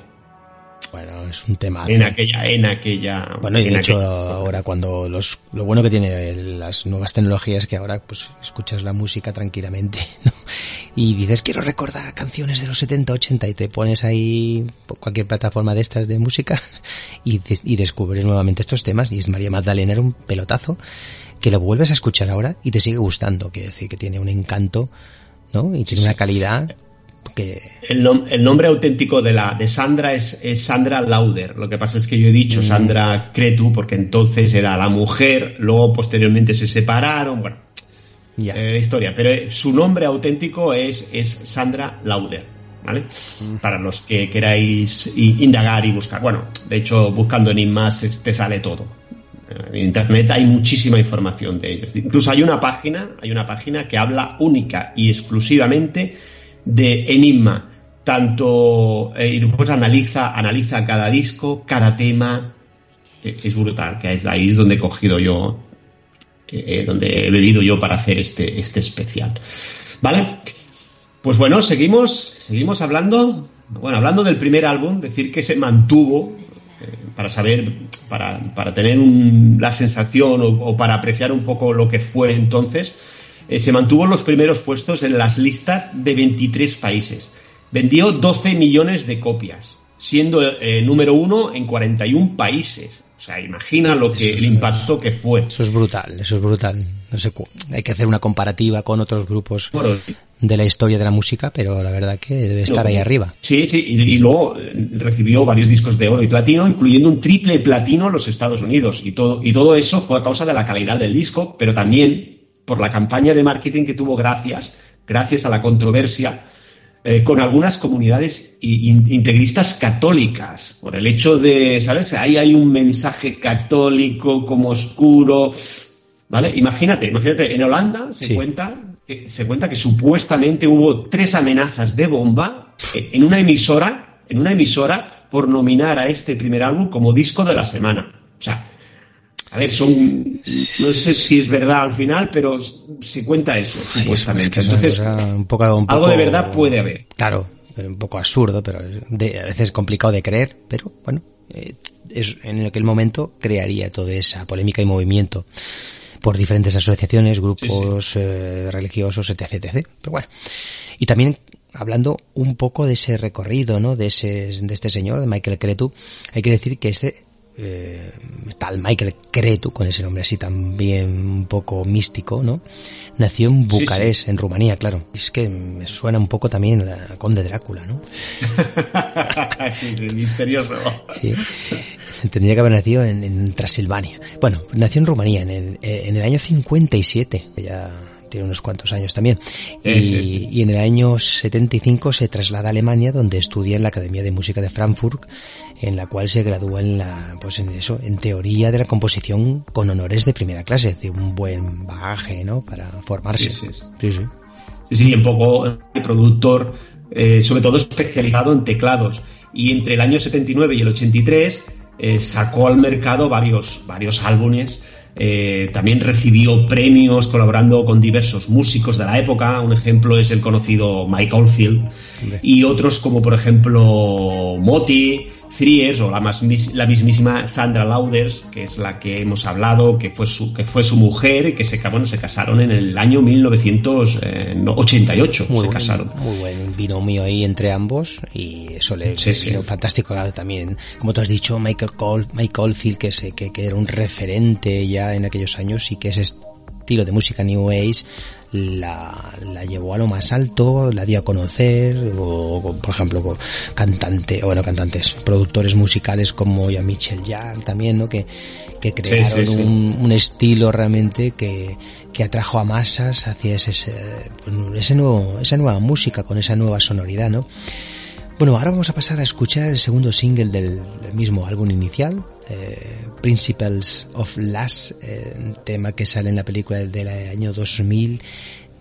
bueno, es un tema. En aquella, en aquella. Bueno, y de hecho, ahora cuando los, lo bueno que tiene las nuevas tecnologías es que ahora pues escuchas la música tranquilamente, ¿no? Y dices, quiero recordar canciones de los 70, 80 y te pones ahí cualquier plataforma de estas de música y, y descubres nuevamente estos temas y es María Magdalena era un pelotazo que lo vuelves a escuchar ahora y te sigue gustando, quiere decir que tiene un encanto, ¿no? Y tiene una calidad el, nombre auténtico de, la, de Sandra es, Sandra Lauder. Lo que pasa es que yo he dicho mm. Sandra Cretu porque entonces era la mujer, luego posteriormente se separaron, bueno, eh, historia. Pero eh, su nombre auténtico es, es Sandra Lauder. ¿Vale? Mm. Para los que queráis indagar y buscar. Bueno, de hecho, buscando en InMass te sale todo. En internet hay muchísima información de ellos. Incluso hay una página, hay una página que habla única y exclusivamente de Enigma, tanto eh, y después analiza, analiza cada disco, cada tema, eh, es brutal, que es ahí es donde he cogido yo, eh, donde he venido yo para hacer este, este especial. ¿Vale? Pues bueno, seguimos, seguimos hablando, bueno, hablando del primer álbum, decir que se mantuvo, para saber, para, para tener la sensación o para apreciar un poco lo que fue entonces, eh, se mantuvo en los primeros puestos en las listas de 23 países. Vendió 12 millones de copias, siendo eh, número uno en 41 países. O sea, imagina lo que el impacto que fue. Eso es brutal, eso es brutal. No sé, hay que hacer una comparativa con otros grupos de la historia de la música, pero la verdad que debe estar ahí arriba. Sí, sí, y, y, luego eh, recibió varios discos de oro y platino, incluyendo un triple platino en los Estados Unidos. Y todo, y todo eso fue a causa de la calidad del disco, pero también por la campaña de marketing que tuvo gracias, gracias a la controversia eh, con algunas comunidades integristas católicas, por el hecho de, ¿sabes? Ahí hay un mensaje católico como oscuro, ¿vale? Imagínate, imagínate, en Holanda se cuenta se cuenta que supuestamente hubo tres amenazas de bomba en una emisora, en una emisora por nominar a este primer álbum como disco de la semana. O sea, a ver, son. No sé si es verdad al final, pero se cuenta eso, supuestamente. Entonces, un poco, algo de verdad puede haber. Claro, un poco absurdo, pero de, a veces complicado de creer, pero bueno, eh, es, en aquel momento crearía toda esa polémica y movimiento por diferentes asociaciones, grupos eh, religiosos, etc, etc. Pero bueno, y también hablando un poco de ese recorrido, ¿no? De ese, de este señor, de Michael Cretu, hay que decir que este eh, tal Michael Cretu, con ese nombre así también un poco místico, ¿no? Nació en Bucarest, en Rumanía, claro. Es que me suena un poco también a Conde Drácula, ¿no? misterioso. Sí. Tendría que haber nacido en, en Transilvania. Bueno, nació en Rumanía en el, en el año 57. Ya tiene unos cuantos años también. Y, en el año 75 se traslada a Alemania, donde estudia en la Academia de Música de Frankfurt, en la cual se gradúa en la, pues en eso, en teoría de la composición con honores de primera clase, es decir, un buen bagaje, ¿no? Para formarse. Sí, sí. Sí, sí. un poco productor, eh, sobre todo especializado en teclados. Y entre el año 79 y el 83 eh, sacó al mercado varios, varios álbumes eh, también recibió premios colaborando con diversos músicos de la época. Un ejemplo es el conocido Mike Oldfield. Y otros como por ejemplo Moti, O la, más, la mismísima Sandra Lauders, que es la que hemos hablado, que fue su, que fue su mujer y que se, bueno, se casaron en el año 1988. Muy se buen, casaron. Muy buen binomio ahí entre ambos y eso le Sí, sí. fantástico también. Como tú has dicho, Michael, Cole, Mike Oldfield, que, se, que, que era un referente ya en aquellos años y que ese estilo de música New Age la, la llevó a lo más alto, la dio a conocer, o, o, por ejemplo, con cantante, bueno, cantantes, productores musicales como ya Mitchell Young también, ¿no? Que, que crearon sí, sí. Un, un estilo realmente que, que atrajo a masas hacia ese, ese, pues, ese nuevo, esa nueva música, con esa nueva sonoridad, ¿no? Bueno, ahora vamos a pasar a escuchar el segundo single del, mismo álbum inicial, eh, Principles of Last, eh, tema que sale en la película del año 2000,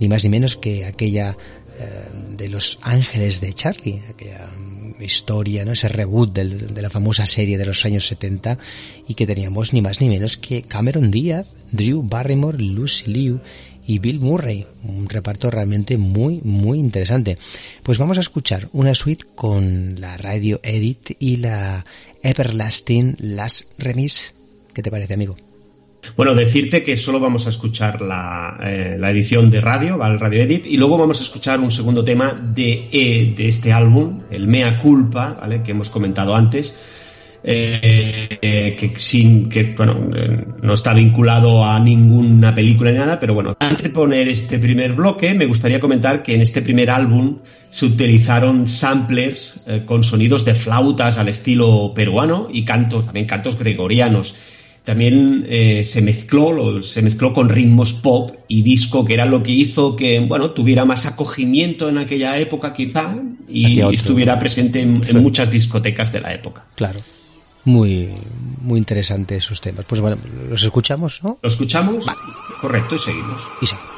ni más ni menos que aquella eh, de los ángeles de Charlie, aquella historia, ¿no? ese reboot del, de la famosa serie de los años 70 y que teníamos ni más ni menos que Cameron Díaz, Drew Barrymore, Lucy Liu y Bill Murray, un reparto realmente muy muy interesante. Pues vamos a escuchar una suite con la Radio Edit y la Everlasting Last Remix. ¿Qué te parece, amigo? Bueno, decirte que solo vamos a escuchar la, eh, la edición de radio, ¿vale? Radio Edit, y luego vamos a escuchar un segundo tema de, eh, de este álbum, el Mea Culpa, ¿vale? Que hemos comentado antes, eh, que sin que bueno eh, no está vinculado a ninguna película ni nada, pero bueno, antes de poner este primer bloque, me gustaría comentar que en este primer álbum se utilizaron samplers eh, con sonidos de flautas al estilo peruano y cantos, también cantos gregorianos. También eh, se mezcló se mezcló con ritmos pop y disco, que era lo que hizo que bueno tuviera más acogimiento en aquella época quizá y estuviera presente en, en muchas discotecas de la época. Claro. Muy, muy interesantes sus temas. Pues bueno, los escuchamos, ¿no? ¿Lo escuchamos? Correcto, y seguimos. Y seguimos.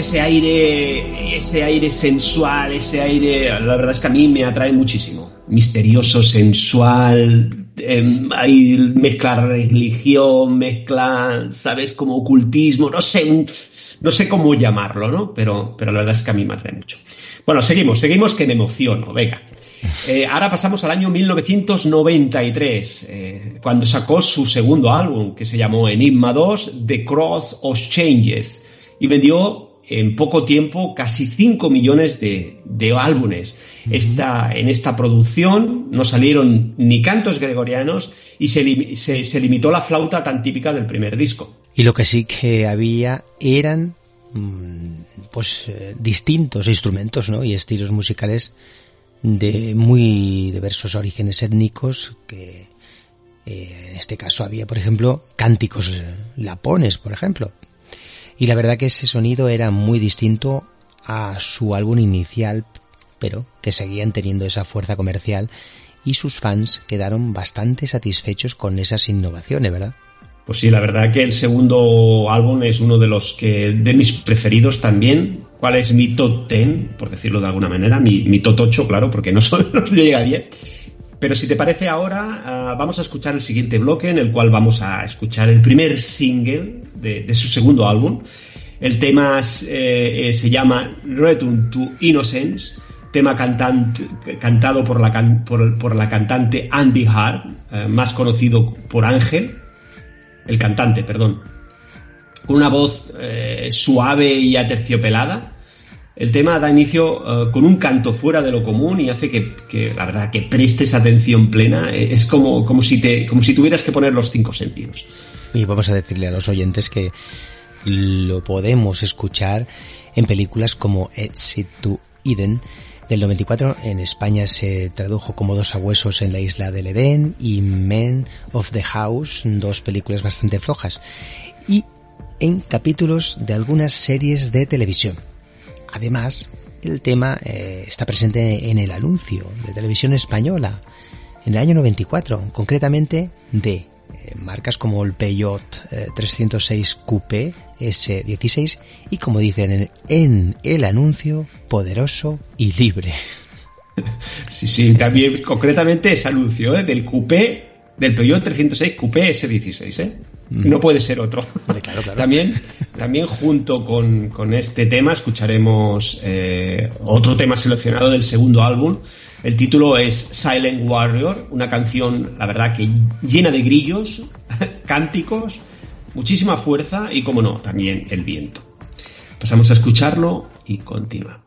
Ese aire, ese aire sensual, ese aire, la verdad es que a mí me atrae muchísimo. Misterioso, sensual, em, hay mezcla religión, mezcla, ¿sabes? Como ocultismo, no sé, un- no sé cómo llamarlo, ¿no? Pero, pero la verdad es que a mí me atrae mucho. Bueno, seguimos, seguimos que me emociono, venga. Eh, ahora pasamos al año 1993, eh, cuando sacó su segundo álbum, que se llamó Enigma 2, The Cross of Changes, y vendió en poco tiempo casi 5 millones de, de álbumes. Esta, en esta producción no salieron ni cantos gregorianos y se, se- se limitó la flauta tan típica del primer disco. Y lo que sí que había eran mm, pues eh, distintos instrumentos ¿no? y estilos musicales de muy diversos orígenes étnicos que eh, en este caso había por ejemplo cánticos lapones por ejemplo y la verdad que ese sonido era muy distinto a su álbum inicial pero que seguían teniendo esa fuerza comercial y sus fans quedaron bastante satisfechos con esas innovaciones verdad Pues sí, la verdad que el segundo álbum es uno de los que de mis preferidos también. ¿Cuál es mi top 10? Por decirlo de alguna manera. Mi, mi top 8, claro, porque no, solo, no llega a 10. Pero si te parece ahora, ah, vamos a escuchar el siguiente bloque en el cual vamos a escuchar el primer single de, su segundo álbum. El tema eh, eh, se llama Return to Innocence, tema cantado por la, cantante Andy Hart, eh, más conocido por Ángel, el cantante, perdón, con una voz suave y aterciopelada. El tema da inicio eh, con un canto fuera de lo común y hace que, la verdad, que prestes atención plena. Eh, Es como, como, si te, como si tuvieras que poner los cinco sentidos. Y vamos a decirle a los oyentes que lo podemos escuchar en películas como Exit to Eden del 94. En España se tradujo como Dos Abuesos en la Isla del Edén y Men of the House, dos películas bastante flojas. Y en capítulos de algunas series de televisión. Además, el tema eh, está presente en el anuncio de televisión española en el año 94, concretamente de eh, marcas como el Peugeot eh, 306 Coupé S16 y como dicen en, en el anuncio, poderoso y libre. Sí, sí, también concretamente ese anuncio ¿eh? del coupé, del Peugeot 306 Coupé S16, ¿eh? No puede ser otro. Claro, claro. También, también junto con, con este tema escucharemos eh, otro tema seleccionado del segundo álbum. El título es Silent Warrior, una canción, la verdad, que llena de grillos, cánticos, muchísima fuerza y, como no, también el viento. Pasamos a escucharlo y continúa.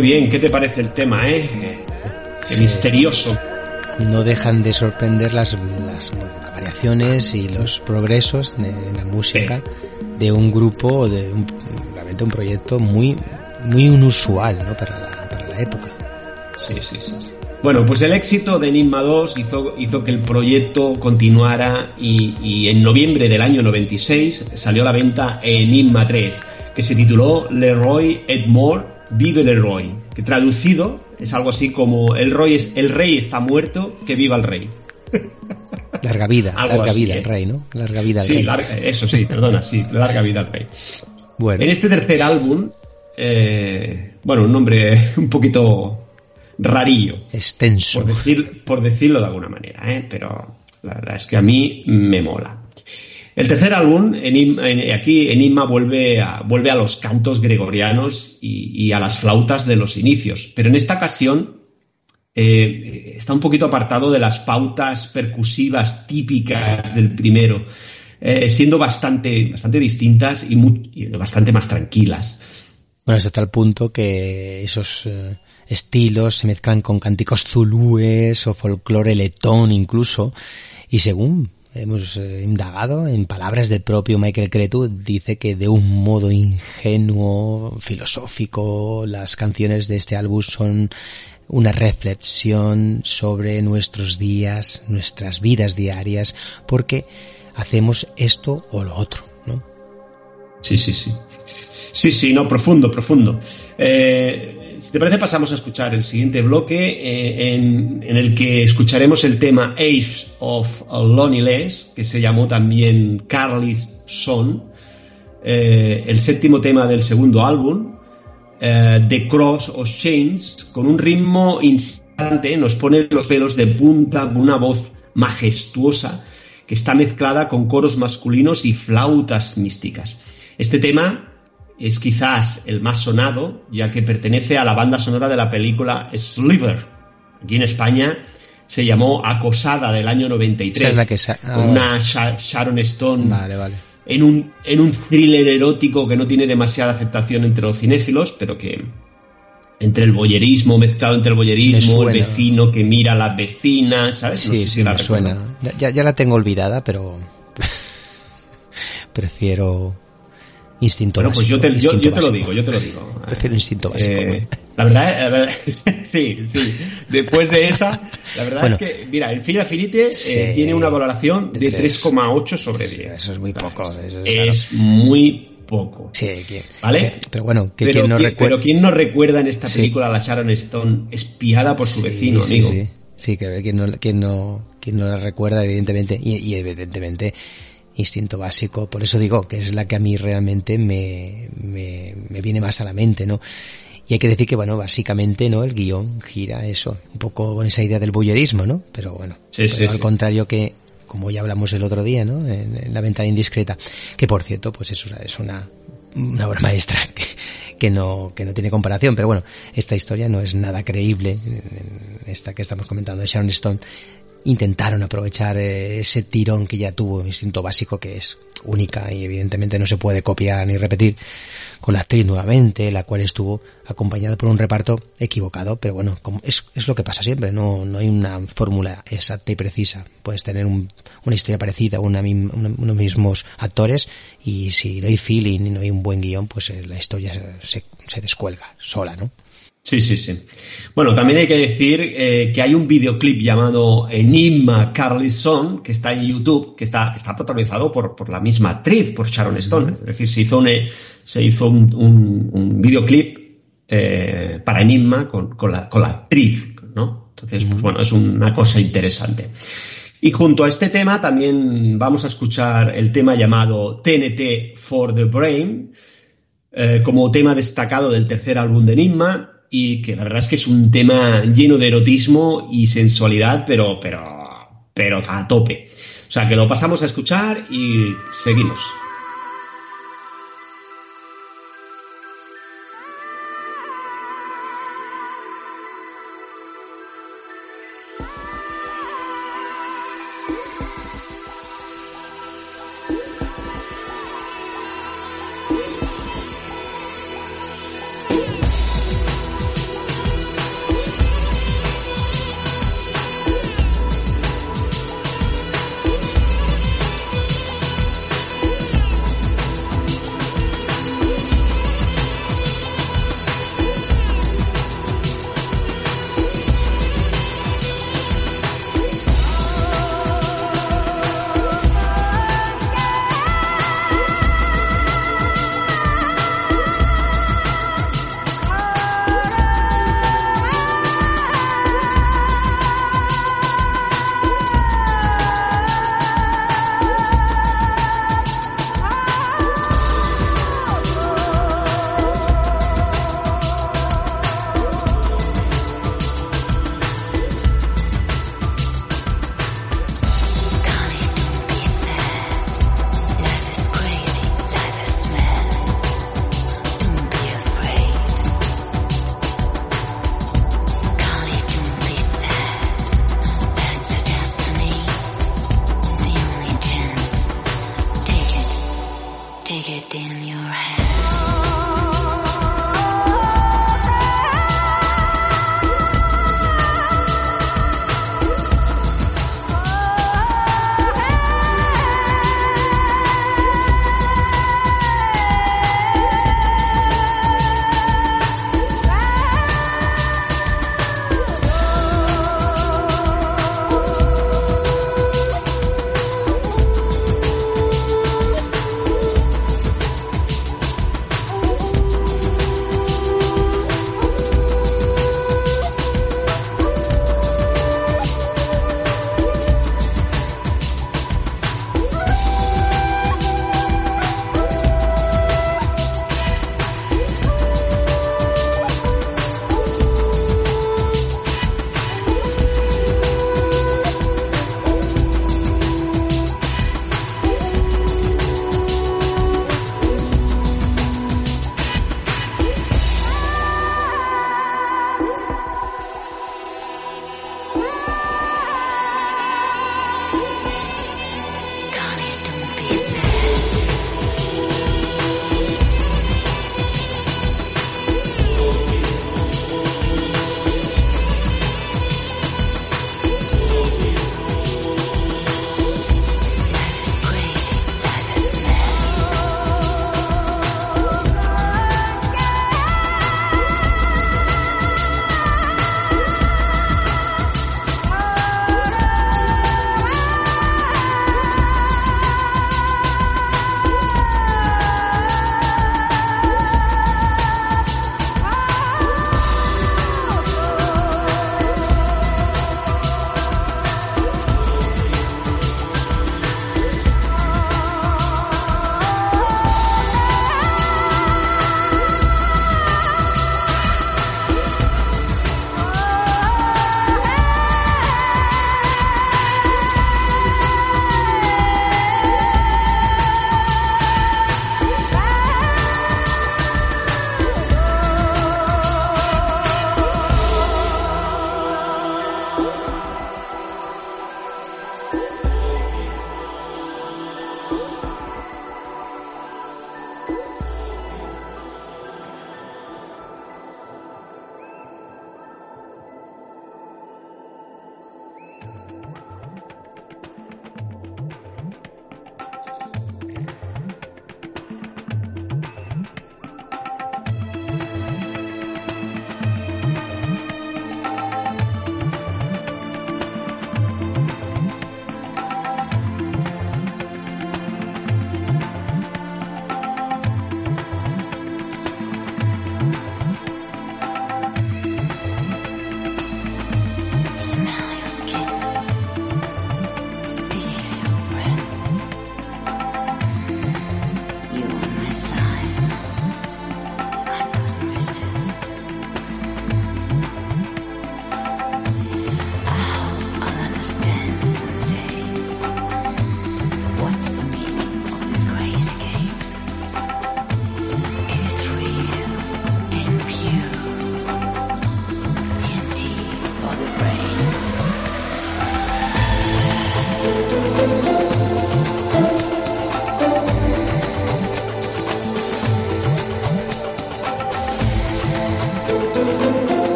Muy bien. ¿Qué te parece el tema, eh? Qué misterioso. No dejan de sorprender las, las variaciones y los progresos de, la música de un grupo, de un, realmente un proyecto muy, muy inusual ¿no? para, la, para la época. Sí, sí, sí, Bueno, pues el éxito de Enigma 2 hizo, hizo que el proyecto continuara y, y en noviembre del año 96 salió a la venta Enigma 3, que se tituló Leroy Edmore Vive Leroy, que traducido es algo así como el, rey, es, el rey está muerto, que viva el rey. Larga vida, larga vida el ¿eh? rey, ¿no? Larga vida al sí, rey. Larga, eso sí, perdona, sí, larga vida al rey. Bueno. En este tercer álbum, eh, bueno, un nombre un poquito rarillo. Extenso. Por, decir, por decirlo de alguna manera, ¿eh? pero la verdad es que a mí me mola. El tercer álbum, aquí Enigma vuelve a, vuelve a los cantos gregorianos y, a las flautas de los inicios, pero en esta ocasión eh, está un poquito apartado de las pautas percusivas típicas del primero, eh, siendo bastante, bastante distintas y, bastante más tranquilas. Bueno, hasta tal punto que esos eh, estilos se mezclan con cánticos zulúes o folclore letón incluso, y según hemos eh, indagado en palabras del propio Michael Cretu, dice que de un modo ingenuo, filosófico, las canciones de este álbum son una reflexión sobre nuestros días, nuestras vidas diarias, porque hacemos esto o lo otro, ¿no? Sí, sí, sí. Sí, sí, no, profundo, profundo. Eh, si te parece, pasamos a escuchar el siguiente bloque eh, en, el que escucharemos el tema Age of Loneliness, que se llamó también Carly's Son, eh, el séptimo tema del segundo álbum, eh, The Cross of Chains, con un ritmo instante, nos pone los pelos de punta, una voz majestuosa que está mezclada con coros masculinos y flautas místicas. Este tema es quizás el más sonado, ya que pertenece a la banda sonora de la película Sliver. Aquí en España se llamó Acosada del año 93, la que sa- ah, con una Sha- Sharon Stone Vale, vale. en un, en un thriller erótico que no tiene demasiada aceptación entre los cinéfilos, pero que entre el boyerismo, mezclado entre el boyerismo, el vecino que mira a la vecina, ¿sabes? No Sí, sé si sí, la me suena. Ya, ya la tengo olvidada, pero prefiero instinto Bueno, pues básico. yo te, yo- instinto yo te lo digo, yo te lo digo. Prefiero instinto básico. Eh, la verdad, la verdad- sí, sí. Después de esa, la verdad Bueno. es que, mira, el Fila Finite eh, Sí. tiene una valoración de, De tres. 3,8 sobre 10. Eso es muy poco. eso es Es muy poco. Sí, que- ¿Vale? Pero bueno, que pero, quien no ¿quién, recuerda. pero ¿quién no recuerda en esta Sí. película a la Sharon Stone espiada por su Sí, vecino, sí, amigo? Sí, sí, que quien no, quien no, quien no la recuerda, evidentemente, y, y evidentemente, instinto básico, por eso digo que es la que a mí realmente me, me, me viene más a la mente, ¿no? Y hay que decir que, bueno, básicamente, ¿no? El guion gira eso, un poco con esa idea del bullerismo, ¿no? Pero bueno, Sí, pero sí, al sí. contrario que, como ya hablamos el otro día, ¿no? En, en La ventana indiscreta, que por cierto, pues eso es una, una obra maestra que, que no, que no tiene comparación, pero bueno, esta historia no es nada creíble, esta que estamos comentando de Sharon Stone, intentaron aprovechar eh, ese tirón que ya tuvo Instinto Básico, que es única y evidentemente no se puede copiar ni repetir, con la actriz nuevamente, la cual estuvo acompañada por un reparto equivocado, pero bueno, es, es lo que pasa siempre, no, no hay una fórmula exacta y precisa. Puedes tener un- una historia parecida, una, una- unos mismos actores, y si no hay feeling y no hay un buen guion, pues eh, la historia se, se descuelga sola, ¿no? Sí, sí, sí. Bueno, también hay que decir eh, que hay un videoclip llamado Enigma Carlison que está en YouTube, que está, está protagonizado por, por la misma actriz, por Sharon Stone. Es decir, se hizo un, eh, se hizo un, un- un videoclip eh, para Enigma con, con la, con la actriz, ¿no? Entonces, pues bueno, es una cosa interesante. Y junto a este tema también vamos a escuchar el tema llamado TNT for the Brain, eh, como tema destacado del tercer álbum de Enigma y que la verdad es que es un tema lleno de erotismo y sensualidad, pero, pero, pero a tope. O sea, que lo pasamos a escuchar y seguimos. In your head.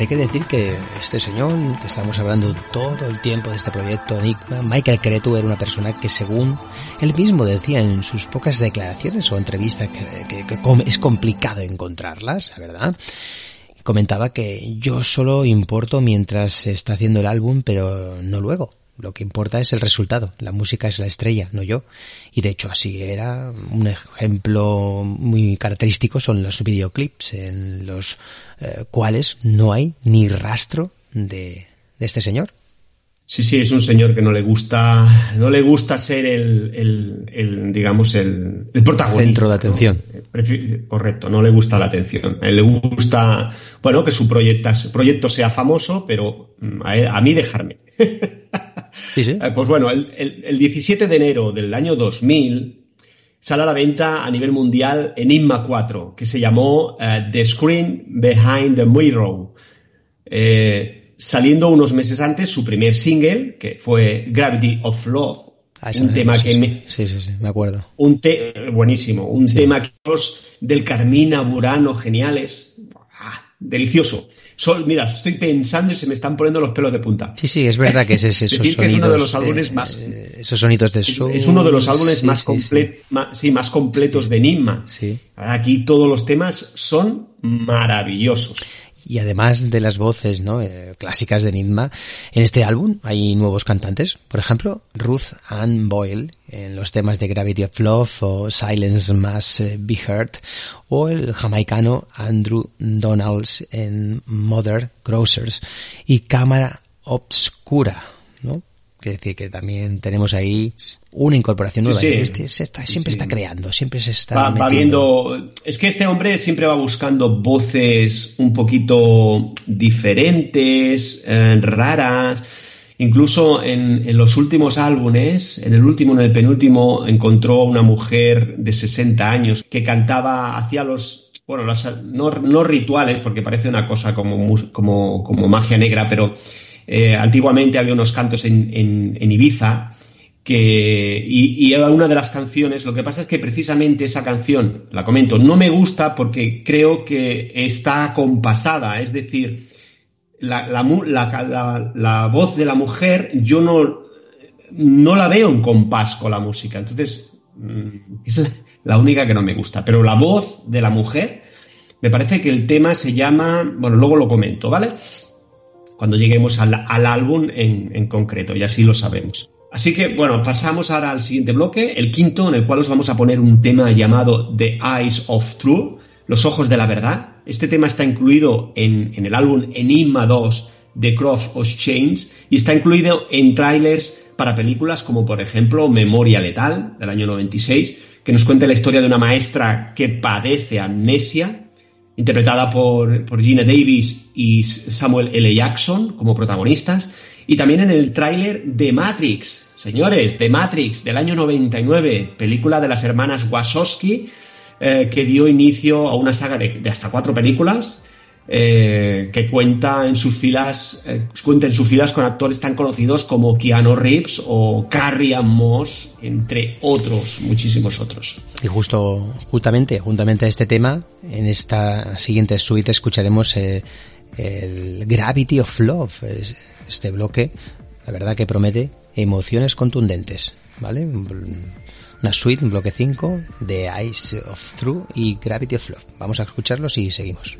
Hay que decir que este señor, que estamos hablando todo el tiempo de este proyecto Enigma, Michael Cretu era una persona que según él mismo decía en sus pocas declaraciones o entrevistas que, que, es complicado encontrarlas, la verdad, comentaba que yo solo importo mientras se está haciendo el álbum, pero no luego. Lo que importa es el resultado. La música es la estrella, no yo. Y de hecho así era. Un ejemplo muy característico son los videoclips en los eh, cuales no hay ni rastro de, de, este señor. Sí, sí, es un señor que no le gusta, no le gusta ser el, el, el digamos, el, el, protagonista. Centro de atención. ¿no? Correcto, no le gusta la atención. A él le gusta, bueno, que su proyecto, proyecto sea famoso, pero mm, a, a mí dejarme. Sí, sí. Pues bueno, el, el, el, 17 de enero del año 2000 sale a la venta a nivel mundial Enigma 4, que se llamó uh, The Screen Behind the Mirror, eh, saliendo unos meses antes su primer single, que fue Gravity of Love, Ah, un tema sí, que sí, me, sí, sí, sí, me acuerdo. un te, buenísimo, un tema que los del Carmina Burano geniales, delicioso. Sol, mira, estoy pensando y se me están poniendo los pelos de punta. Sí, sí, es verdad que es, es esos Decir que sonidos. es uno de los álbumes eh, más- eh, esos sonidos de soul. Es uno de los álbumes sí, más, sí, comple- sí, más completos de Enigma. Sí. Aquí todos los temas son maravillosos. Y además de las voces ¿no? Eh, clásicas de Enigma, en este álbum hay nuevos cantantes. Por ejemplo, Ruth Ann Boyle en los temas de Gravity of Love o Silence Must eh, Be Heard o el jamaicano Andrew Donalds en Mother Grocers y Cámara Obscura, ¿no? Quiere decir que también tenemos ahí una incorporación nueva. sí. Este se está, siempre Sí, está creando, siempre se está Va, va viendo. Es que este hombre siempre va buscando voces un poquito diferentes, eh, raras. Incluso en, en los últimos álbumes, en el último, en el penúltimo, encontró una mujer de 60 años que cantaba, hacía los, bueno, las- no, no rituales, porque parece una cosa como, como, como magia negra, pero eh, antiguamente había unos cantos en, en- Ibiza que y, era una de las canciones. Lo que pasa es que precisamente esa canción, la comento, no me gusta porque creo que está compasada, es decir, la, voz de la mujer yo no, no la veo en compás con la música. Entonces, mm, es la única que no me gusta. Pero la voz de la mujer, me parece que el tema se llama, bueno, luego lo comento, ¿vale? Cuando lleguemos al, álbum en, concreto, y así lo sabemos. Así que, bueno, pasamos ahora al siguiente bloque, el quinto, en el cual os vamos a poner un tema llamado The Eyes of Truth, los ojos de la verdad. Este tema está incluido en, el álbum Enigma 2 de Croft of Chains y está incluido en trailers para películas como, por ejemplo, Memoria Letal, del año 96, que nos cuenta la historia de una maestra que padece amnesia interpretada por, por Gina Davis y Samuel L. Jackson como protagonistas, y también en el tráiler de Matrix, señores, de Matrix del año 99, película de las hermanas Wachowski, eh, que dio inicio a una saga de, de hasta cuatro películas, eh, que cuenta en sus filas, eh, cuenta en sus filas con actores tan conocidos como Keanu Reeves o Carrie Moss, entre otros, muchísimos otros. Y justo, justamente, juntamente a este tema, en esta siguiente suite escucharemos eh, el Gravity of Love. Es- este bloque, la verdad que promete emociones contundentes, ¿vale? Una suite, un bloque 5 de Eyes of True y Gravity of Love. Vamos a escucharlos y seguimos.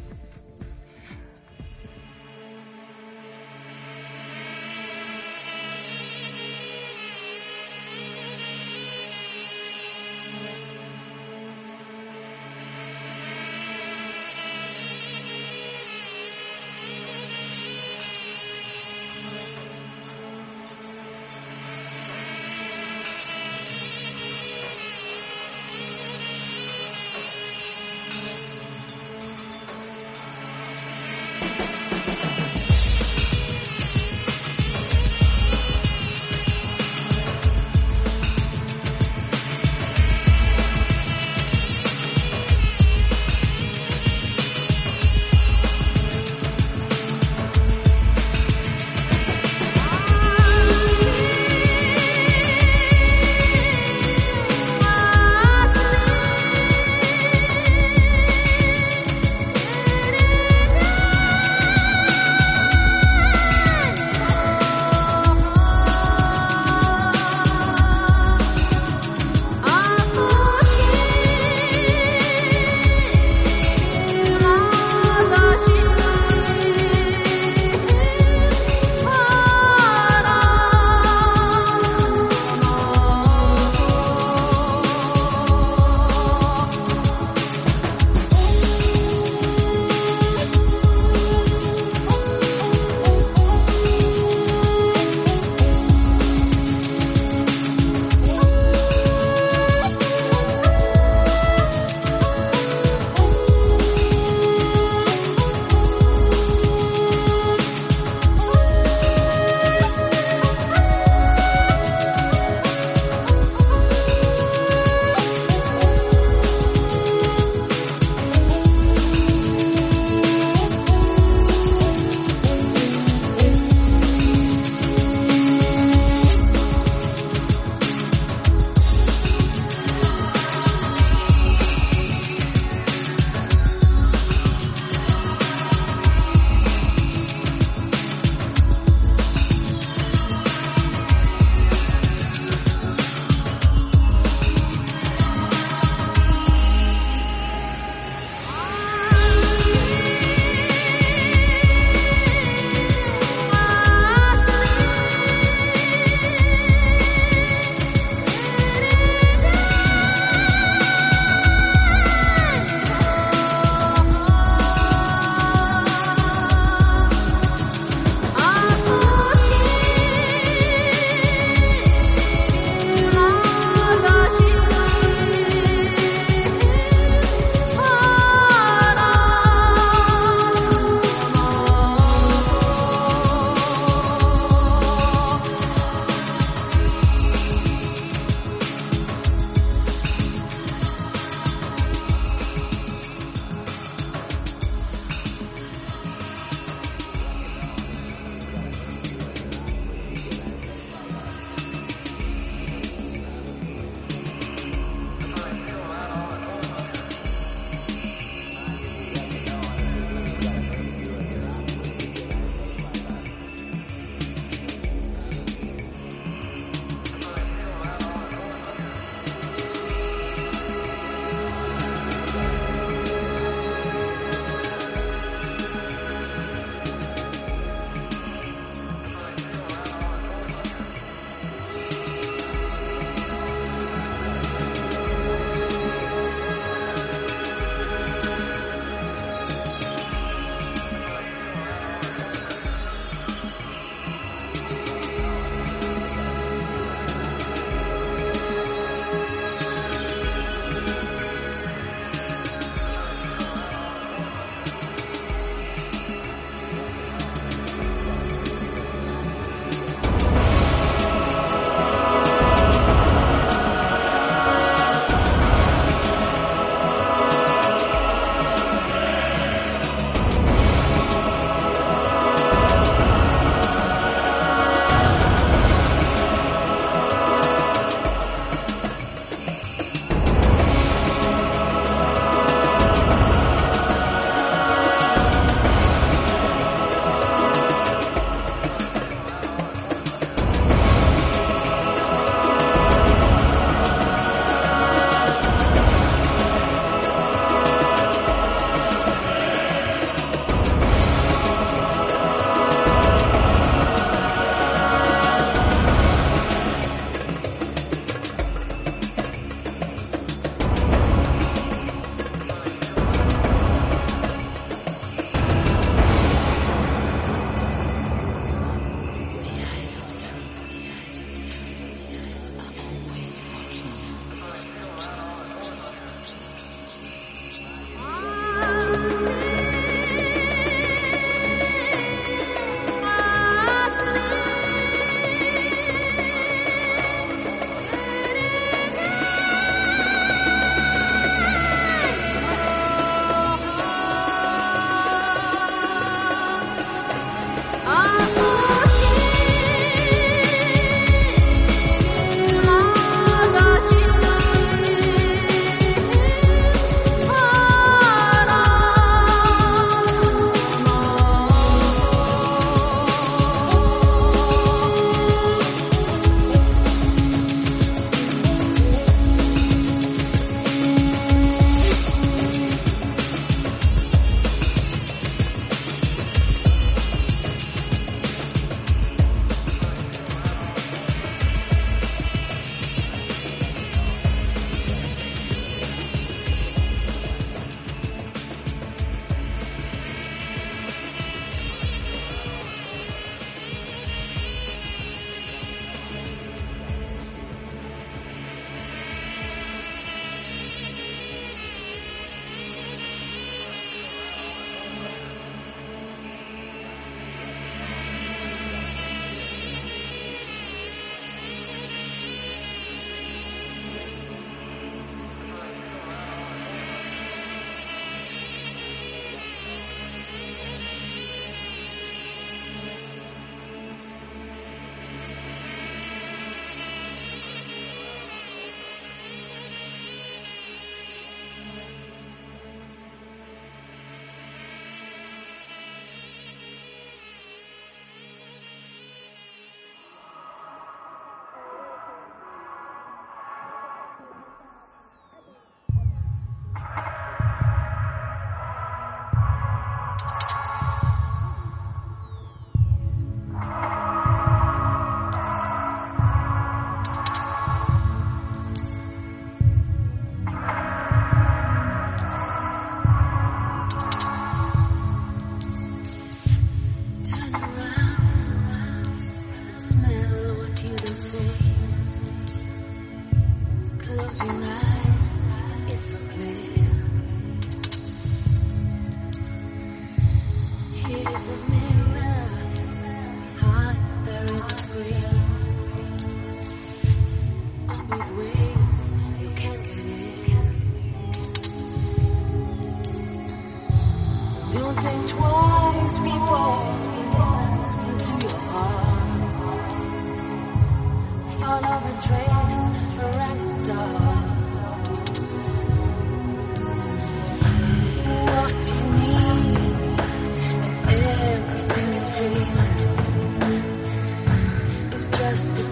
Just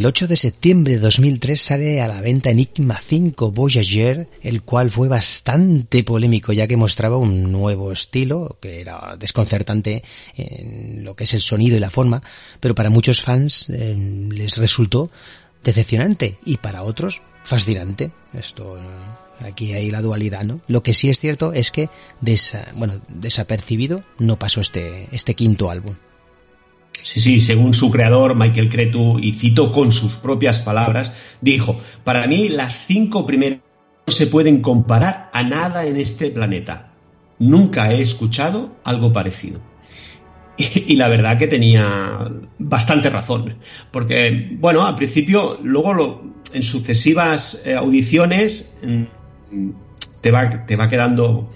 El 8 de septiembre de 2003 sale a la venta Enigma 5 Voyager, el cual fue bastante polémico ya que mostraba un nuevo estilo que era desconcertante en lo que es el sonido y la forma, pero para muchos fans eh, les resultó decepcionante y para otros fascinante. Esto eh, aquí hay la dualidad, ¿no? Lo que sí es cierto es que bueno, desapercibido no pasó este este quinto álbum. Sí, sí, según su creador, Michael Cretu, y cito con sus propias palabras, dijo, para mí las cinco primeras no se pueden comparar a nada en este planeta. Nunca he escuchado algo parecido. Y, la verdad que tenía bastante razón, porque, bueno, al principio, luego en sucesivas eh, audiciones mm, te va, te va quedando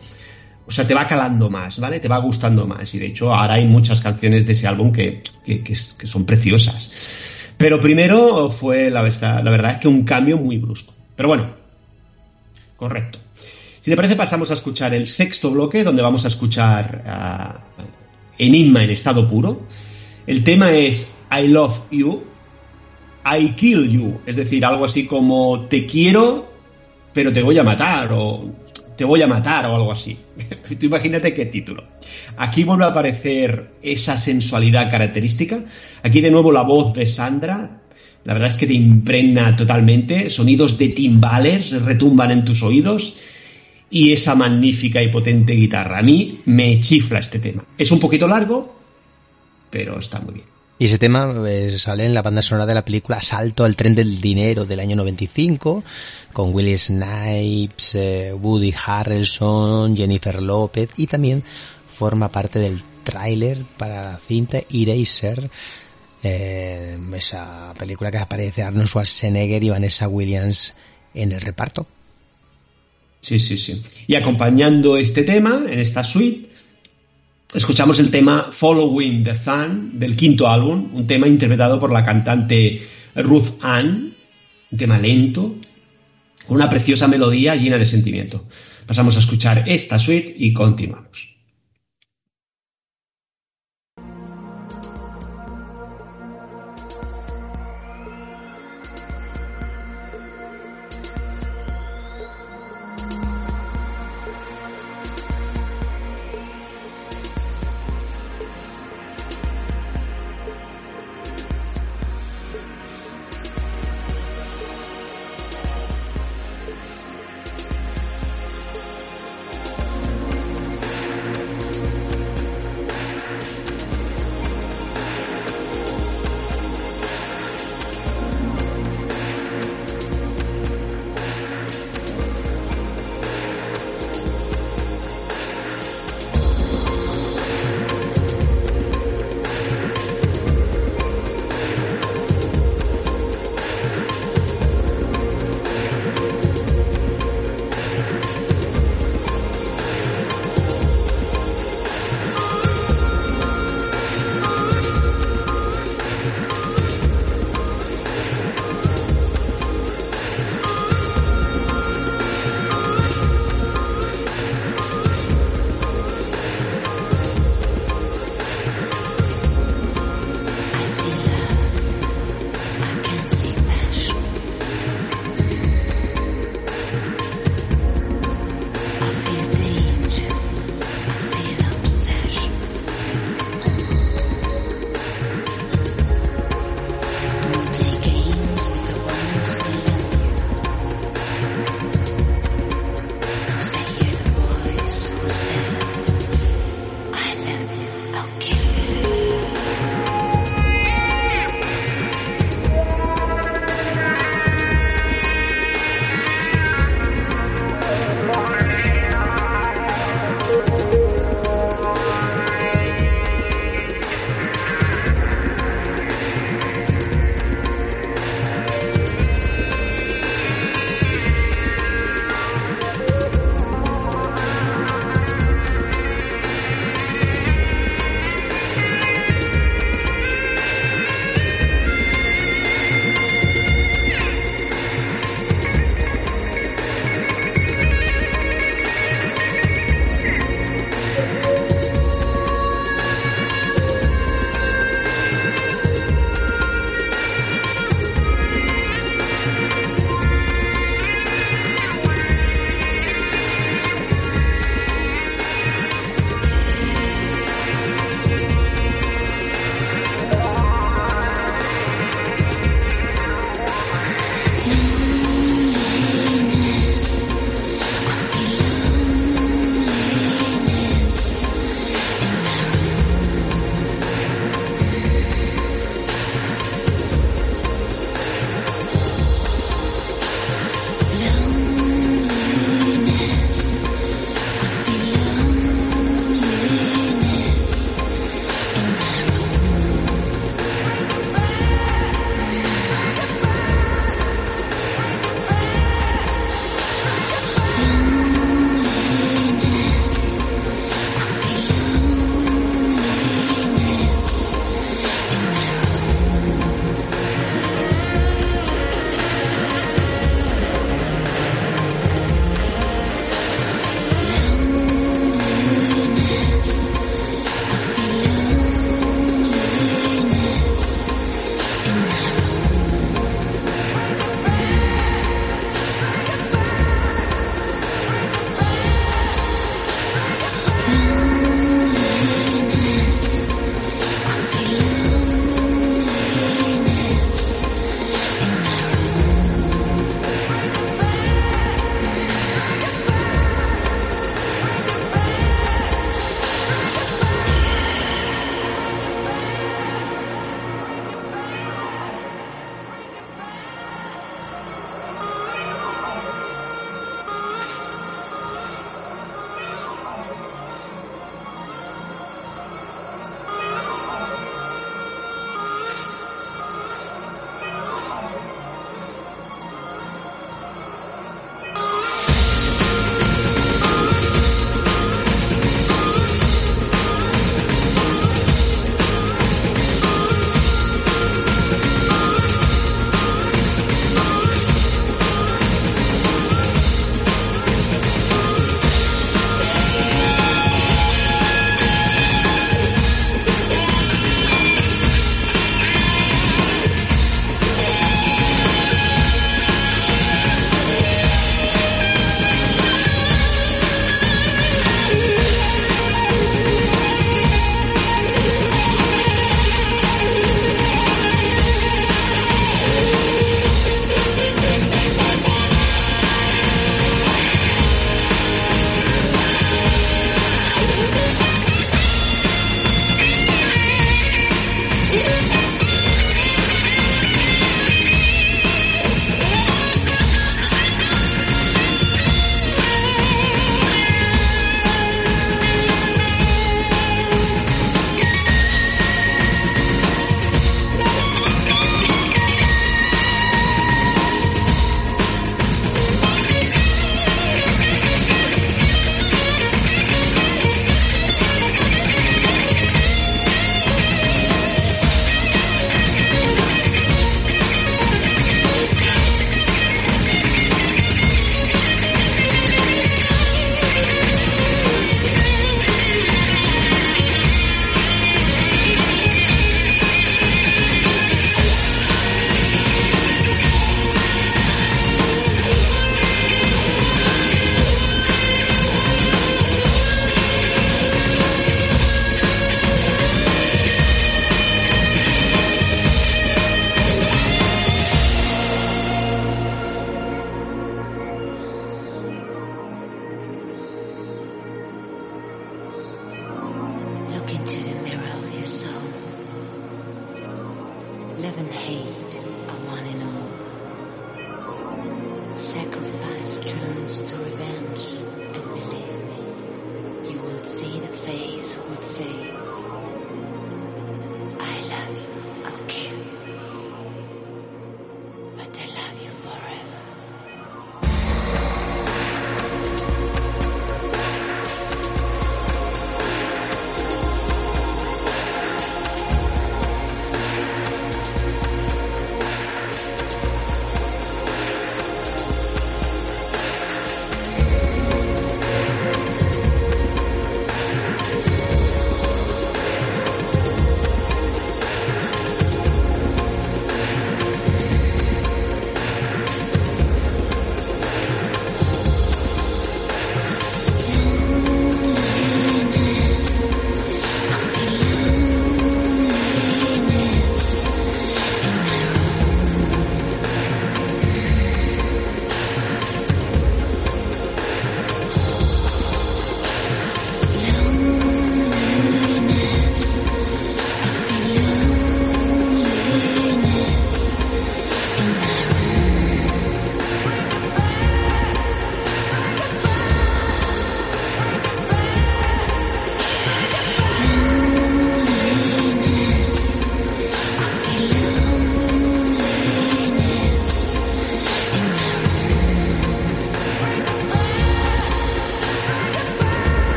o sea, te va calando más, ¿vale? Te va gustando más. Y de hecho, ahora hay muchas canciones de ese álbum que, que, son preciosas. Pero primero fue, la verdad, que un cambio muy brusco. Pero bueno, correcto. Si te parece, pasamos a escuchar el sexto bloque, donde vamos a escuchar a Enigma en estado puro. El tema es I Love You, I Kill You, es decir, algo así como te quiero, pero te voy a matar, o te voy a matar, o algo así. Tú imagínate qué título. Aquí vuelve a aparecer esa sensualidad característica. Aquí de nuevo la voz de Sandra. La verdad es que te impregna totalmente. Sonidos de timbales retumban en tus oídos. y esa magnífica y potente guitarra. A mí me chifla este tema. Es un poquito largo, pero está muy bien. Y ese tema eh, sale en la banda sonora de la película Salto al tren del dinero del año 95, con Willie Snipes, eh, Woody Harrelson, Jennifer López y también forma parte del tráiler para la cinta Eraser, eh, esa película que aparece Arnold Schwarzenegger y Vanessa Williams en el reparto. Sí, sí, sí. Y acompañando este tema, en esta suite, escuchamos el tema Following the Sun del quinto álbum, un tema interpretado por la cantante Ruth Ann, un tema lento, con una preciosa melodía llena de sentimiento. Pasamos a escuchar esta suite y continuamos.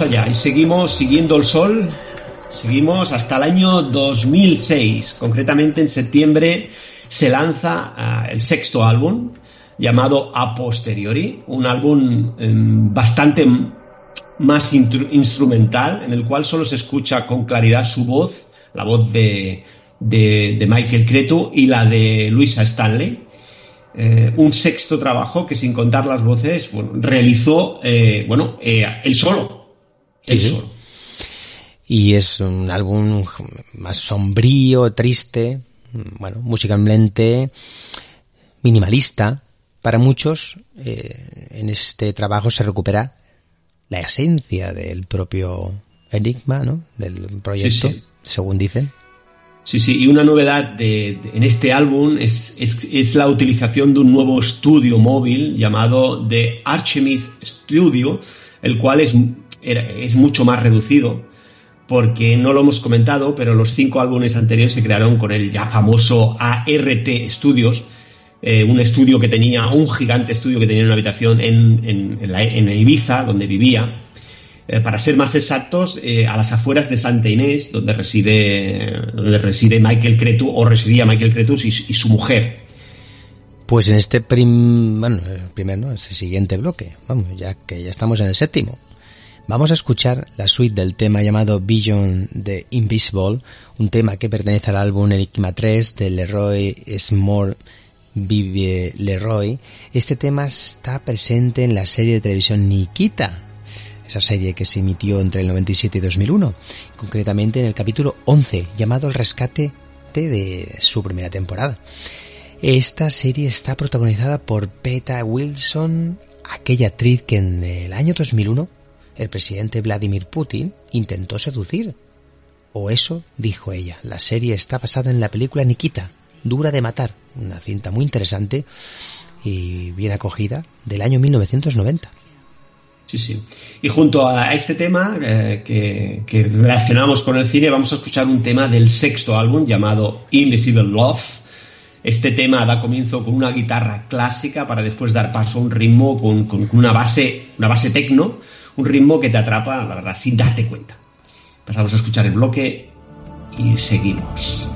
Allá y seguimos siguiendo el sol. Seguimos hasta el año 2006. Concretamente en septiembre se lanza uh, el sexto álbum llamado A Posteriori, un álbum eh, bastante más instrumental en el cual solo se escucha con claridad su voz, la voz de, de, Michael Cretu y la de Luisa Stanley. Eh, un sexto trabajo que sin contar las voces bueno, realizó eh, bueno eh, el solo el sí, solo y es un álbum más sombrío triste bueno musicalmente minimalista. Para muchos eh, en este trabajo se recupera la esencia del propio enigma ¿no? del proyecto Sí, sí. según dicen. Sí, sí, y una novedad de, de- en este álbum es, es, es la utilización de un nuevo estudio móvil llamado The Artemis Studio, el cual es, es mucho más reducido, porque no lo hemos comentado, pero los cinco álbumes anteriores se crearon con el ya famoso ART Studios, eh, un estudio que tenía, un gigante estudio que tenía una habitación en, en, en la- en Ibiza, donde vivía, eh, para ser más exactos, eh, a las afueras de Santa Inés, donde reside, donde reside Michael Cretu, o residía Michael Cretus y, su mujer. Pues en este prim, bueno, primer, ¿no? Ese siguiente bloque, vamos, ya que ya estamos en el séptimo. Vamos a escuchar la suite del tema llamado Beyond the Invisible, un tema que pertenece al álbum Enigma 3 de Leroy Small Vive Leroy. Este tema está presente en la serie de televisión Nikita, esa serie que se emitió entre el 97 y 2001, concretamente en el capítulo 11, llamado El Rescate de su primera temporada. Esta serie está protagonizada por Peta Wilson, aquella actriz que en el año 2001 el presidente Vladimir Putin intentó seducir. O eso dijo ella. La serie está basada en la película Nikita, Dura de Matar, una cinta muy interesante y bien acogida del año 1990. Sí, sí. Y junto a este tema eh, que, relacionamos con el cine, vamos a escuchar un tema del sexto álbum llamado Invisible Love. Este tema da comienzo con una guitarra clásica para después dar paso a un ritmo con, con una base, una base tecno, un ritmo que te atrapa, la verdad, sin darte cuenta. Pasamos a escuchar el bloque y seguimos.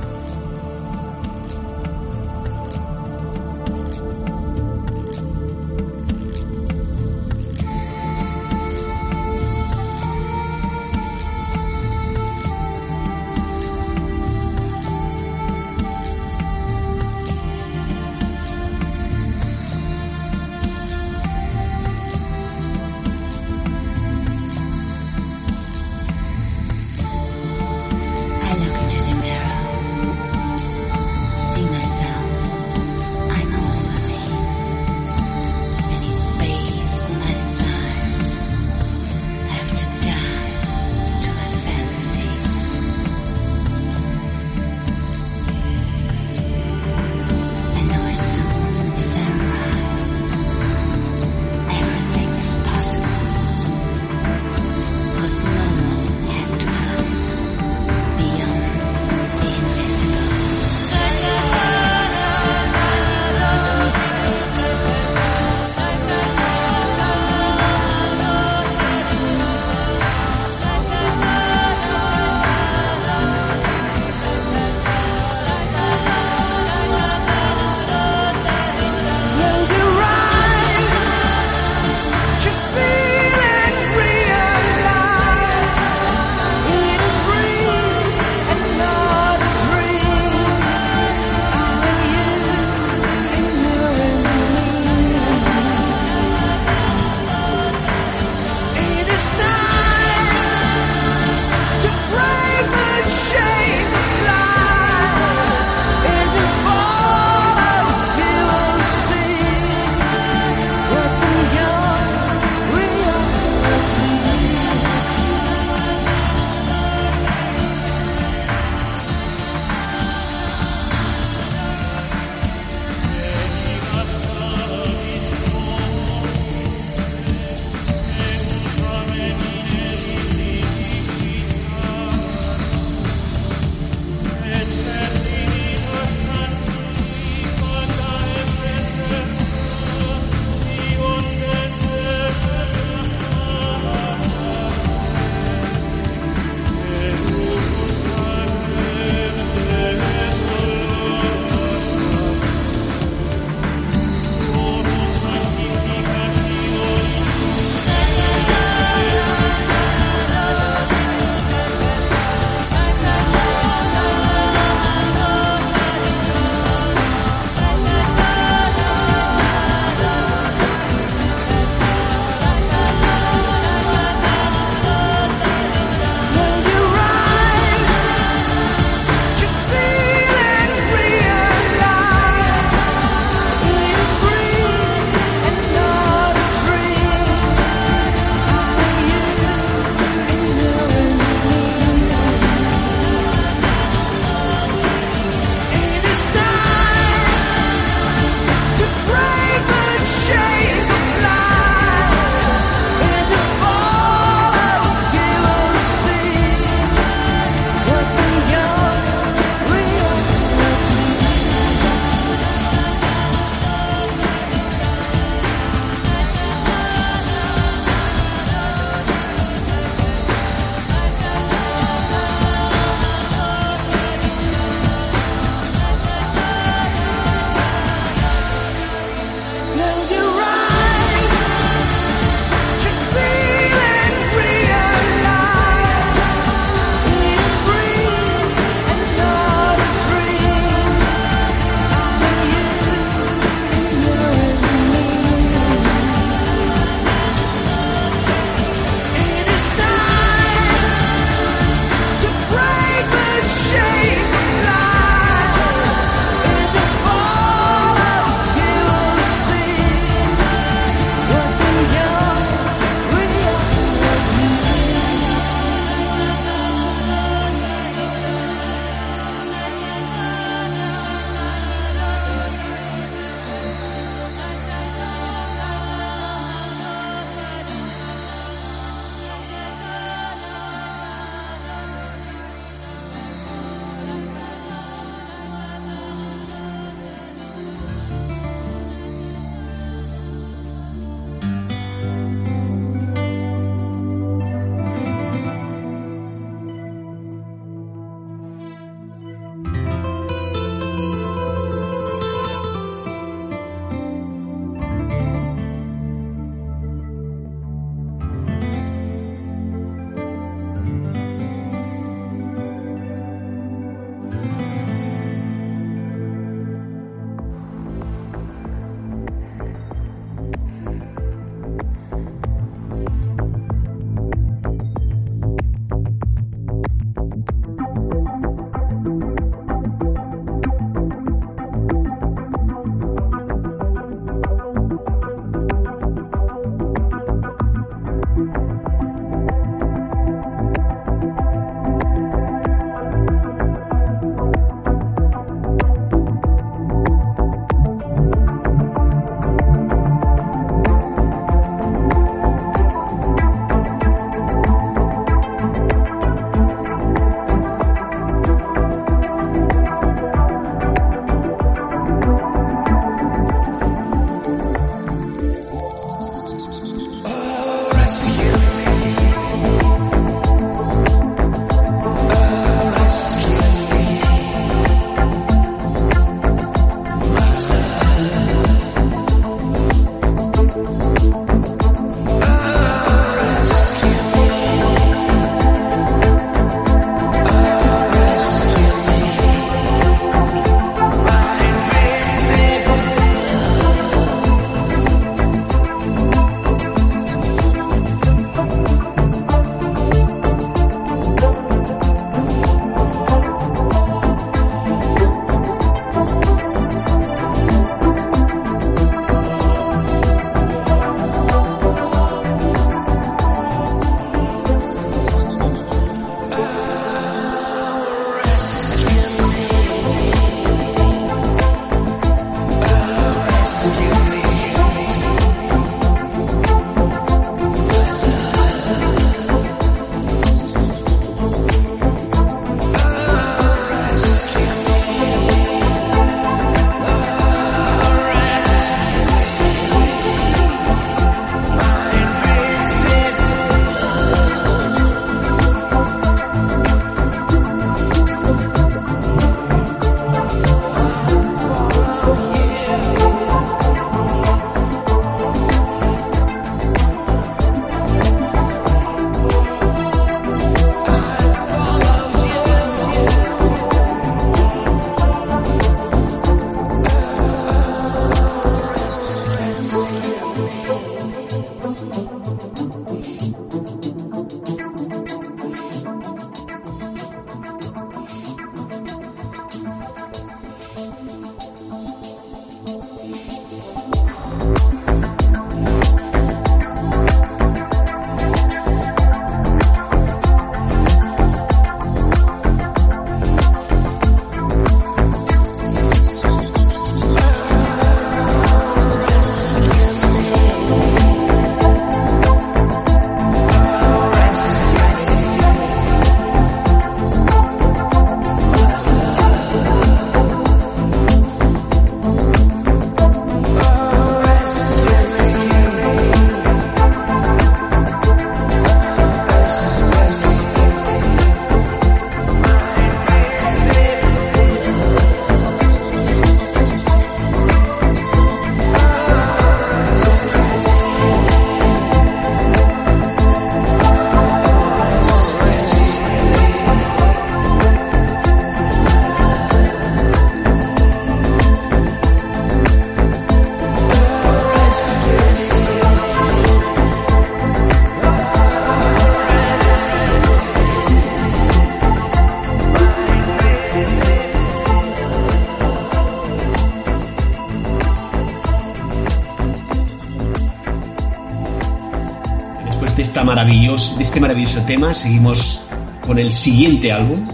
Este maravilloso tema, seguimos con el siguiente álbum,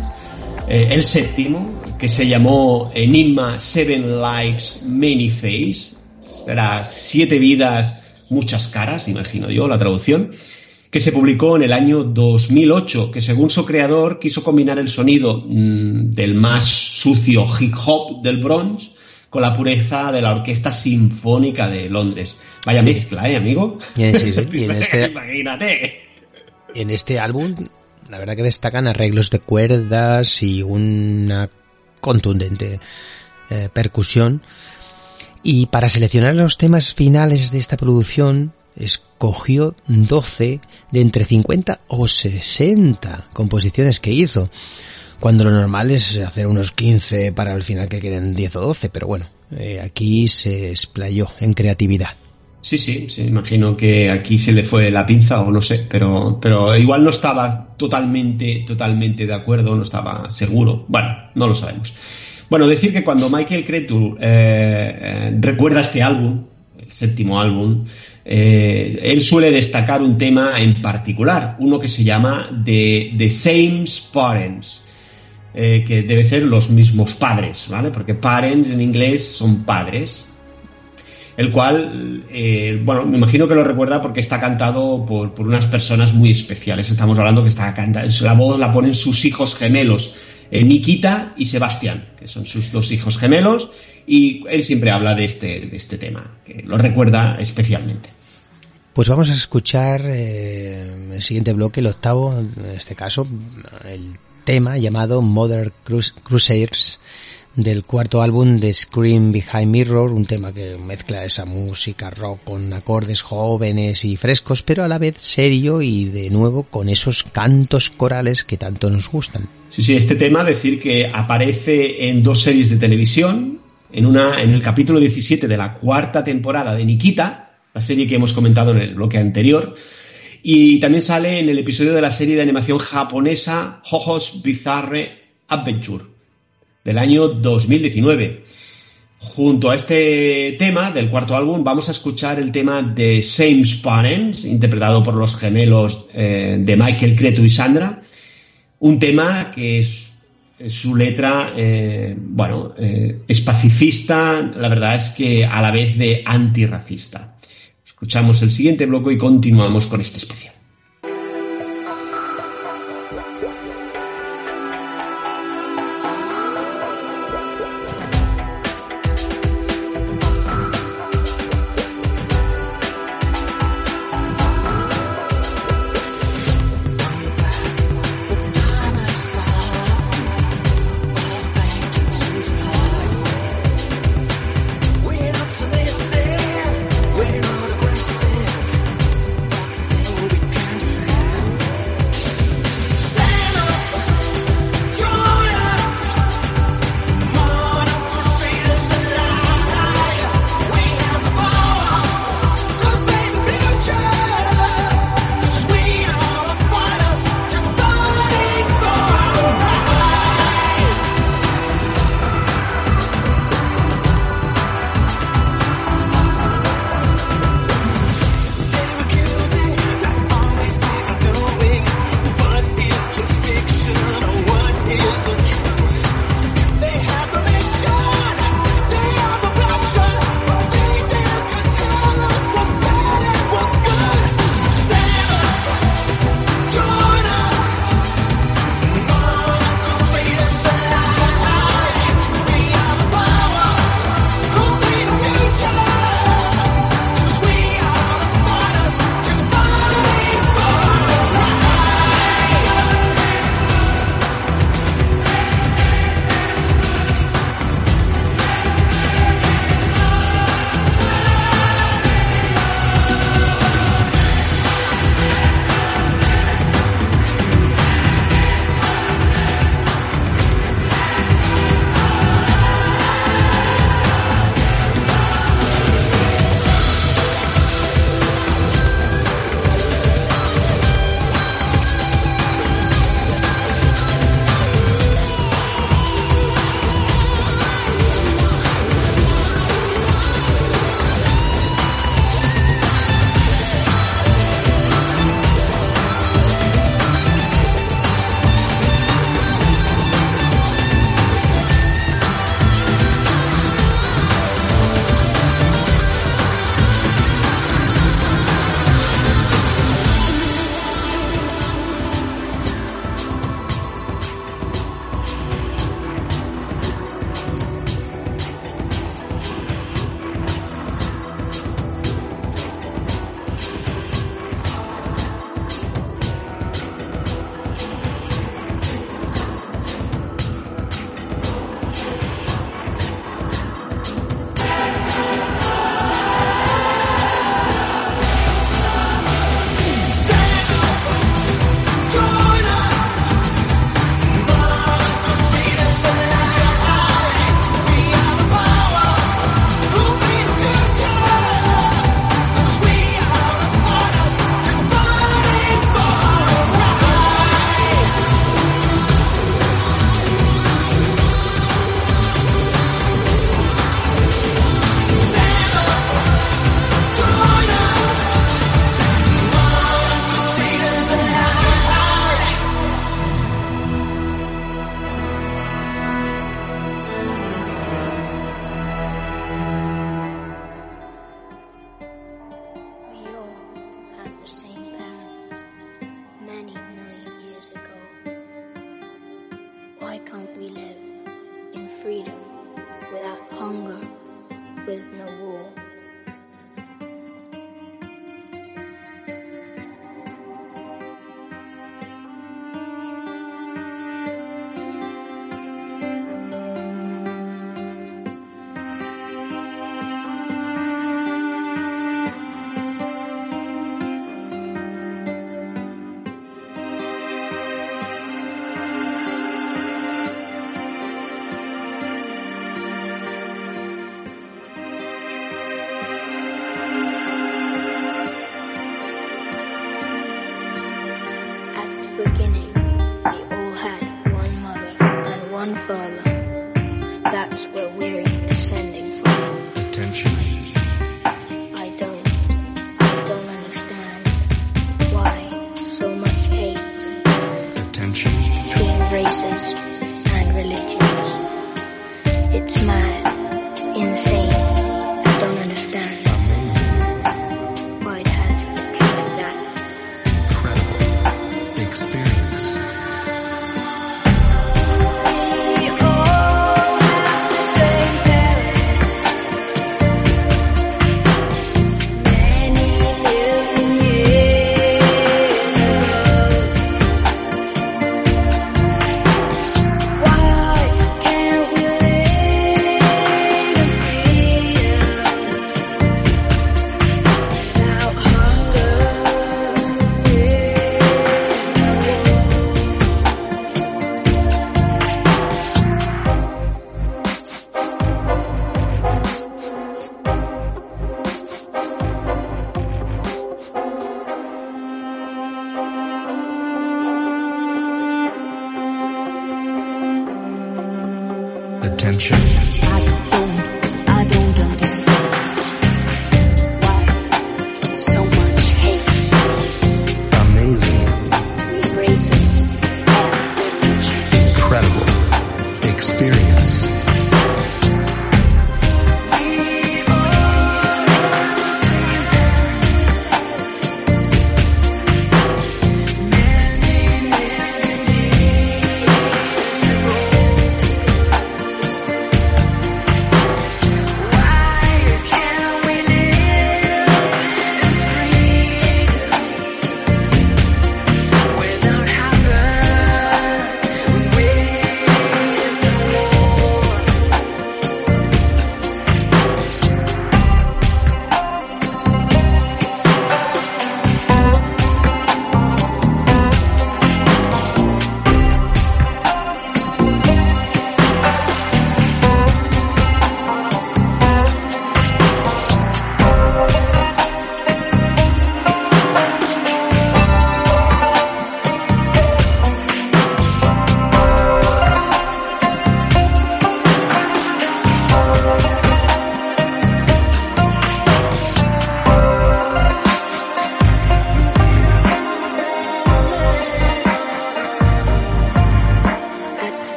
eh, el séptimo, que se llamó Enigma Seven Lives Many Face. Era siete vidas, muchas caras, imagino yo, la traducción, que se publicó en el año 2008, que según su creador quiso combinar el sonido mmm, del más sucio hip hop del Bronx con la pureza de la Orquesta Sinfónica de Londres. Vaya sí. mezcla, ¿eh, amigo? Sí, sí, sí. Y en este, Imagínate. En este álbum, la verdad que destacan arreglos de cuerdas y una contundente eh, percusión. Y para seleccionar los temas finales de esta producción, escogió 12 de entre 50 o 60 composiciones que hizo cuando lo normal es hacer unos 15 para al final que queden 10 o 12, pero bueno, eh, aquí se explayó en creatividad. Sí, sí, sí, imagino que aquí se le fue la pinza o no sé, pero, pero igual no estaba totalmente, totalmente de acuerdo, no estaba seguro. Bueno, no lo sabemos. Bueno, decir que cuando Michael Cretu eh, eh, recuerda este álbum, el séptimo álbum, eh, él suele destacar un tema en particular, uno que se llama The, The Same Parents. Que debe ser los mismos padres, ¿vale? Porque parents en inglés son padres. El cual, eh, bueno, me imagino que lo recuerda porque está cantado por, por, unas personas muy especiales. Estamos hablando que está cantando, la voz la ponen sus hijos gemelos, eh, Nikita y Sebastián, que son sus dos hijos gemelos, y él siempre habla de este, de este tema, que lo recuerda especialmente. Pues vamos a escuchar el siguiente bloque, el octavo, en este caso, el tema llamado Mother Crus Crusaders del cuarto álbum de Scream Behind Mirror, un tema que mezcla esa música rock con acordes jóvenes y frescos, pero a la vez serio y de nuevo con esos cantos corales que tanto nos gustan. Sí, sí, este tema decir que aparece en dos series de televisión, en una en el capítulo 17 de la cuarta temporada de Nikita, la serie que hemos comentado en el bloque anterior, y también sale en el episodio de la serie de animación japonesa Jojo's Bizarre Adventure del año 2019. Junto a este tema del cuarto álbum vamos a escuchar el tema de Same Parents, interpretado por los gemelos eh, de Michael Cretu y Sandra. Un tema que es, es su letra, eh, bueno, eh, es pacifista, la verdad es que a la vez de antirracista. Escuchamos el siguiente bloque y continuamos con este especial.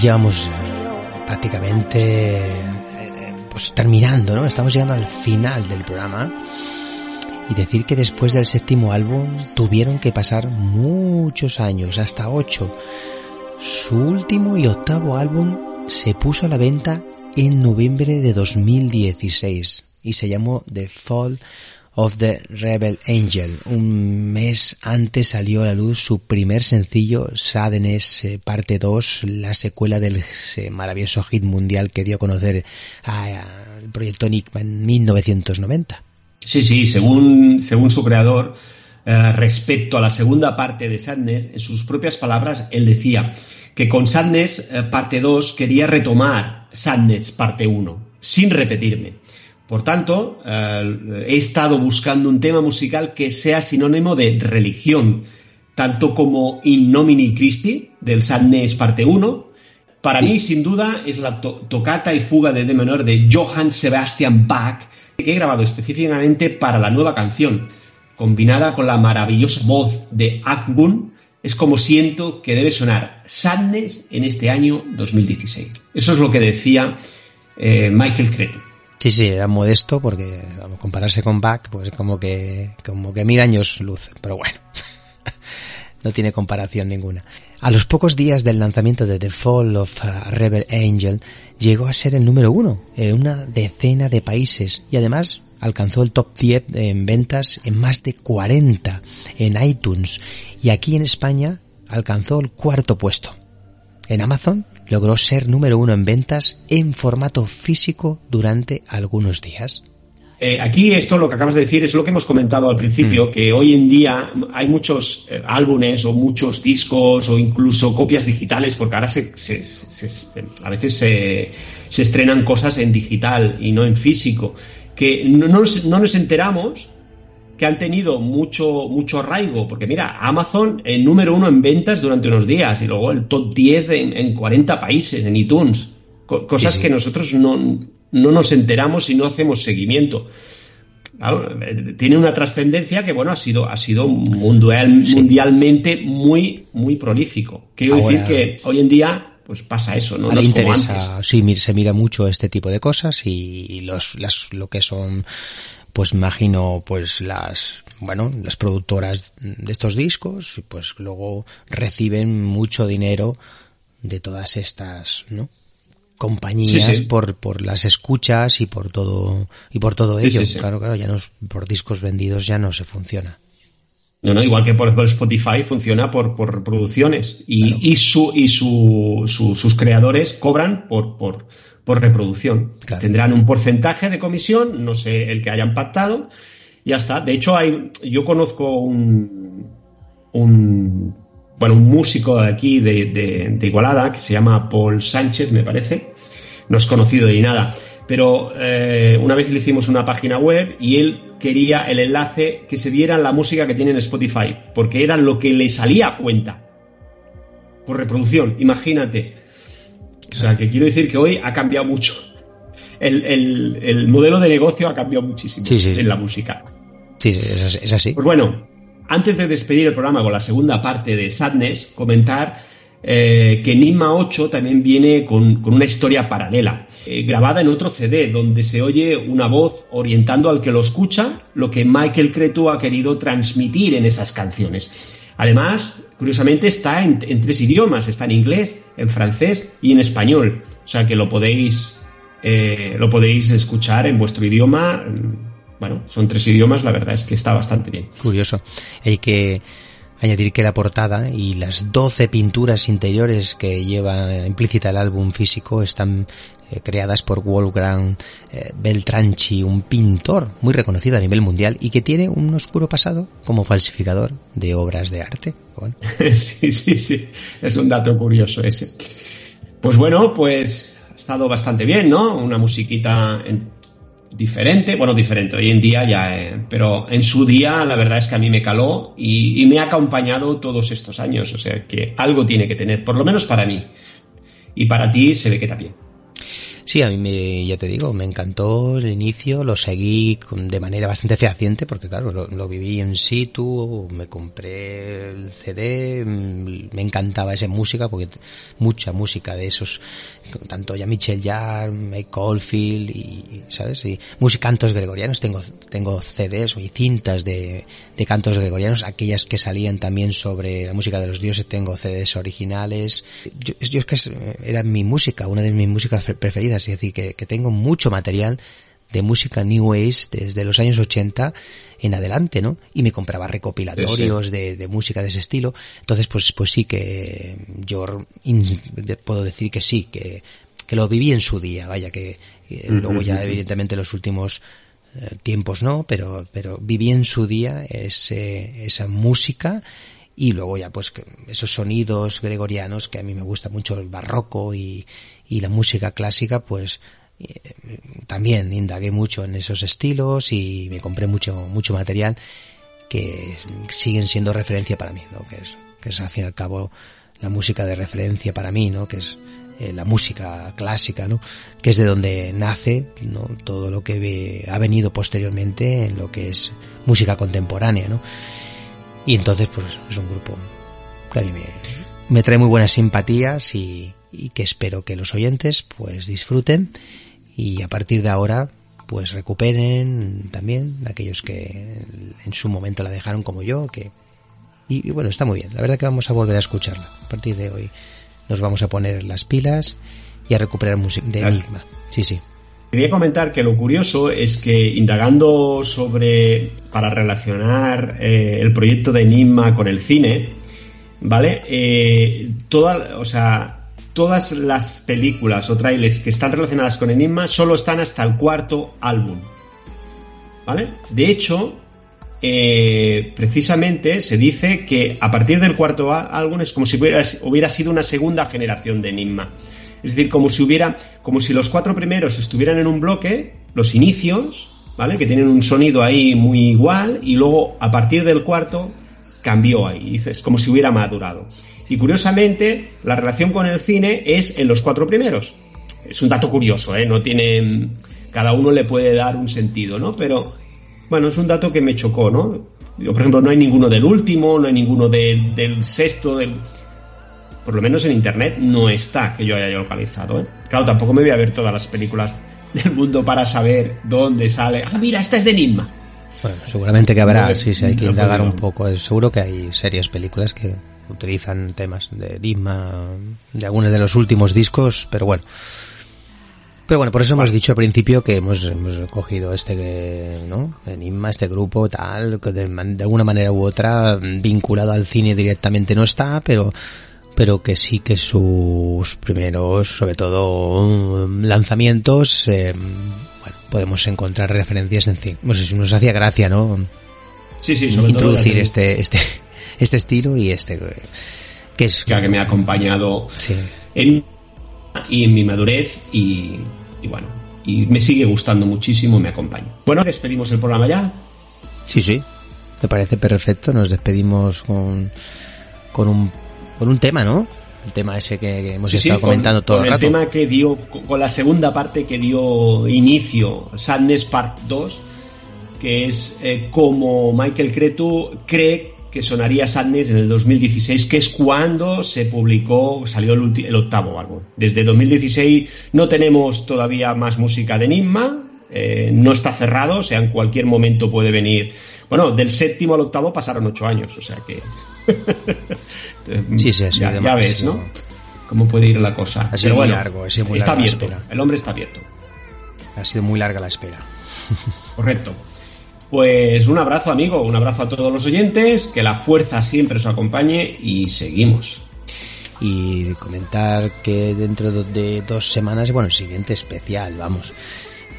llevamos prácticamente eh, pues terminando, ¿no? Estamos llegando al final del programa y decir que después del séptimo álbum tuvieron que pasar muchos años, hasta ocho. Su último y octavo álbum se puso a la venta en noviembre de 2016 y se llamó The Fall of the Rebel Angel. Un mes antes salió a la luz su primer sencillo, Sadness parte 2, la secuela del maravilloso hit mundial que dio a conocer al proyecto Enigma en 1990. Sí, sí, según, según su creador, eh, respecto a la segunda parte de Sadness, en sus propias palabras, él decía que con Sadness eh, parte 2 quería retomar Sadness parte 1, sin repetirme. Por tanto, eh, he estado buscando un tema musical que sea sinónimo de religión, tanto como In Nomini Christi, del Sadness parte 1. Para mí, sin duda, es la to- tocata y fuga de D menor de Johann Sebastian Bach, que he grabado específicamente para la nueva canción. Combinada con la maravillosa voz de Akbun, es como siento que debe sonar Sadness en este año 2016. Eso es lo que decía eh, Michael Cretu. Sí, sí, era modesto porque vamos, compararse con Bach, pues como que, como que mil años luz, pero bueno, no tiene comparación ninguna. A los pocos días del lanzamiento de The Fall of uh, Rebel Angel, llegó a ser el número uno en una decena de países y además alcanzó el top 10 en ventas en más de 40 en iTunes y aquí en España alcanzó el cuarto puesto. En Amazon logró ser número uno en ventas en formato físico durante algunos días. Eh, aquí esto lo que acabas de decir es lo que hemos comentado al principio, Mm. que hoy en día hay muchos eh, álbumes o muchos discos o incluso copias digitales, porque ahora se, se- a veces se, se estrenan cosas en digital y no en físico, que no, no nos, no nos enteramos que han tenido mucho, mucho arraigo, porque mira, Amazon el número uno en ventas durante unos días y luego el top 10 en, en 40 países, en iTunes, Co- cosas Sí, sí. que nosotros no, no nos enteramos y no hacemos seguimiento. Claro, eh, tiene una trascendencia que bueno ha sido ha sido mundial- mundialmente muy muy prolífico. Quiero Ahora- decir que hoy en día pues pasa eso, no, No como antes. interesa, sí, se mira mucho este tipo de cosas y los, las, lo que son, pues imagino, pues las, bueno, las productoras de estos discos, pues luego reciben mucho dinero de todas estas, ¿no? compañías Sí, sí. por por las escuchas y por todo y por todo Sí, ello claro claro ya no por discos vendidos ya no se funciona No, no, igual que por ejemplo Spotify funciona por, por reproducciones y, y, su, y su, su- sus creadores cobran por, por, por reproducción. Tendrán un porcentaje de comisión, no sé el que hayan pactado, y ya está. De hecho, hay, yo conozco un, un, bueno, un músico de aquí de, de- de Igualada que se llama Paul Sánchez, me parece. No es conocido ni nada. Pero eh, una vez le hicimos una página web y él quería el enlace que se viera la música que tiene en Spotify, porque era lo que le salía a cuenta. Por reproducción, imagínate. O sea, que quiero decir que hoy ha cambiado mucho. El, el- el modelo de negocio ha cambiado muchísimo Sí, sí. en la música. sí es así Pues bueno, antes de despedir el programa con la segunda parte de Sadness, comentar eh, que Enigma 8 también viene con, con una historia paralela, eh, grabada en otro CD, donde se oye una voz orientando al que lo escucha lo que Michael Cretu ha querido transmitir en esas canciones. Además, curiosamente está en, tres idiomas, está en inglés, en francés y en español, o sea que lo podéis, eh, lo podéis escuchar en vuestro idioma. Bueno, son tres idiomas, la verdad es que está bastante bien. Curioso. Hay que añadir que la portada y las 12 pinturas interiores que lleva implícita el álbum físico están eh, creadas por Wolfgang eh, Beltranchi, un pintor muy reconocido a nivel mundial y que tiene un oscuro pasado como falsificador de obras de arte. Sí, sí, sí. Es un dato curioso ese. Pues bueno, pues ha estado bastante bien, ¿no? Una musiquita en- diferente, bueno, diferente hoy en día ya, eh, pero en su día la verdad es que a mí me caló y, y me ha acompañado todos estos años, o sea que algo tiene que tener, por lo menos para mí. Y para ti se ve que también. Sí, a mí me, ya te digo, me encantó el inicio, lo seguí de manera bastante fehaciente porque claro, lo, lo viví en situ, me compré el CD, mm, me encantaba esa música porque mucha música de esos, tanto ya Michel Jarre, Mike Caulfield y, ¿sabes? Y música, cantos gregorianos, tengo, tengo CDs y cintas de, de cantos gregorianos, aquellas que salían también sobre la música de los dioses, tengo CDs originales. Yo, yo es que era mi música, una de mis músicas pre- es decir, que, que tengo mucho material de música New Age desde los años 80 en adelante, ¿no? Y me compraba recopilatorios Sí, sí. De, de música de ese estilo. Entonces, pues, pues sí que yo puedo decir que sí, que, que lo viví en su día, vaya, que luego ya ujú. evidentemente los últimos eh, tiempos no, pero, pero viví en su día ese, esa música y luego ya pues esos sonidos gregorianos que a mí me gusta mucho el barroco y, y la música clásica pues eh, también indagué mucho en esos estilos y me compré mucho mucho material que siguen siendo referencia para mí, ¿no? Que es, que es al fin y al cabo la música de referencia para mí, ¿no? Que es eh, la música clásica, ¿no? Que es de donde nace, ¿no? Todo lo que ha venido posteriormente en lo que es música contemporánea, ¿no? Y entonces, pues es un grupo que a mí me, me trae muy buenas simpatías y, y que espero que los oyentes pues disfruten y a partir de ahora pues recuperen también aquellos que en su momento la dejaron como yo que y, y bueno está muy bien la verdad que vamos a volver a escucharla a partir de hoy nos vamos a poner las pilas y a recuperar música de Claro. Enigma sí sí Quería comentar que lo curioso es que indagando sobre, para relacionar eh, el proyecto de Enigma con el cine, ¿vale? Eh, toda, o sea, todas las películas o trailers que están relacionadas con Enigma solo están hasta el cuarto álbum, ¿vale? De hecho, eh, precisamente se dice que a partir del cuarto álbum es como si hubiera, hubiera sido una segunda generación de Enigma. Es decir, como si hubiera, como si los cuatro primeros estuvieran en un bloque, los inicios, ¿vale? Que tienen un sonido ahí muy igual, y luego a partir del cuarto cambió ahí. Dices, como si hubiera madurado. Y curiosamente, la relación con el cine es en los cuatro primeros. Es un dato curioso, ¿eh? No tiene. Cada uno le puede dar un sentido, ¿no? Pero, bueno, es un dato que me chocó, ¿no? Yo, por ejemplo, no hay ninguno del último, no hay ninguno del sexto, del por lo menos en internet no está que yo haya localizado. ¿eh? Claro, tampoco me voy a ver todas las películas del mundo para saber dónde sale. Ah, mira, esta es de Enigma. Bueno, seguramente que habrá, No, sí, sí, hay que no indagar un poco. Eh, Seguro que hay series, películas que utilizan temas de Enigma, de algunos de los últimos discos, pero bueno. Pero bueno, por eso hemos dicho al principio que hemos, hemos cogido este, ¿no? Enigma, este grupo, tal, que de, de alguna manera u otra, vinculado al cine directamente no está, pero pero que sí que sus primeros, sobre todo, lanzamientos, eh, bueno, podemos encontrar referencias en cine. No sé si nos hacía gracia, ¿no? Sí, sí, sobre todo Introducir la- este, este, este estilo y este, que es... que, que me ha acompañado Sí. en, y en mi madurez y, y bueno, y me sigue gustando muchísimo, me acompaña. Bueno, despedimos el programa ya. Sí, sí. Me parece perfecto. Nos despedimos con, con un, con un tema, ¿no? El tema ese que, que hemos Sí, sí, estado con- comentando todo con el rato. tema que dio, con la segunda parte que dio inicio, Sadness Part 2, que es eh, como Michael Cretu cree que sonaría Sadness en el 2016, que es cuando se publicó, salió el, ulti- el octavo álbum. Desde 2016 no tenemos todavía más música de Enigma, eh, no está cerrado, o sea, en cualquier momento puede venir. Bueno, del séptimo al octavo pasaron ocho años, o sea que. Sí, sí, ha sido ya, ves, ¿no? Cómo puede ir la cosa. Ha sido Pero muy bueno, largo, ha sido muy está larga la abierto. espera. El hombre está abierto. Ha sido muy larga la espera. Correcto. Pues un abrazo, amigo, un abrazo a todos los oyentes, que la fuerza siempre os acompañe y seguimos. y comentar que dentro de- de dos semanas, bueno, el siguiente especial, vamos,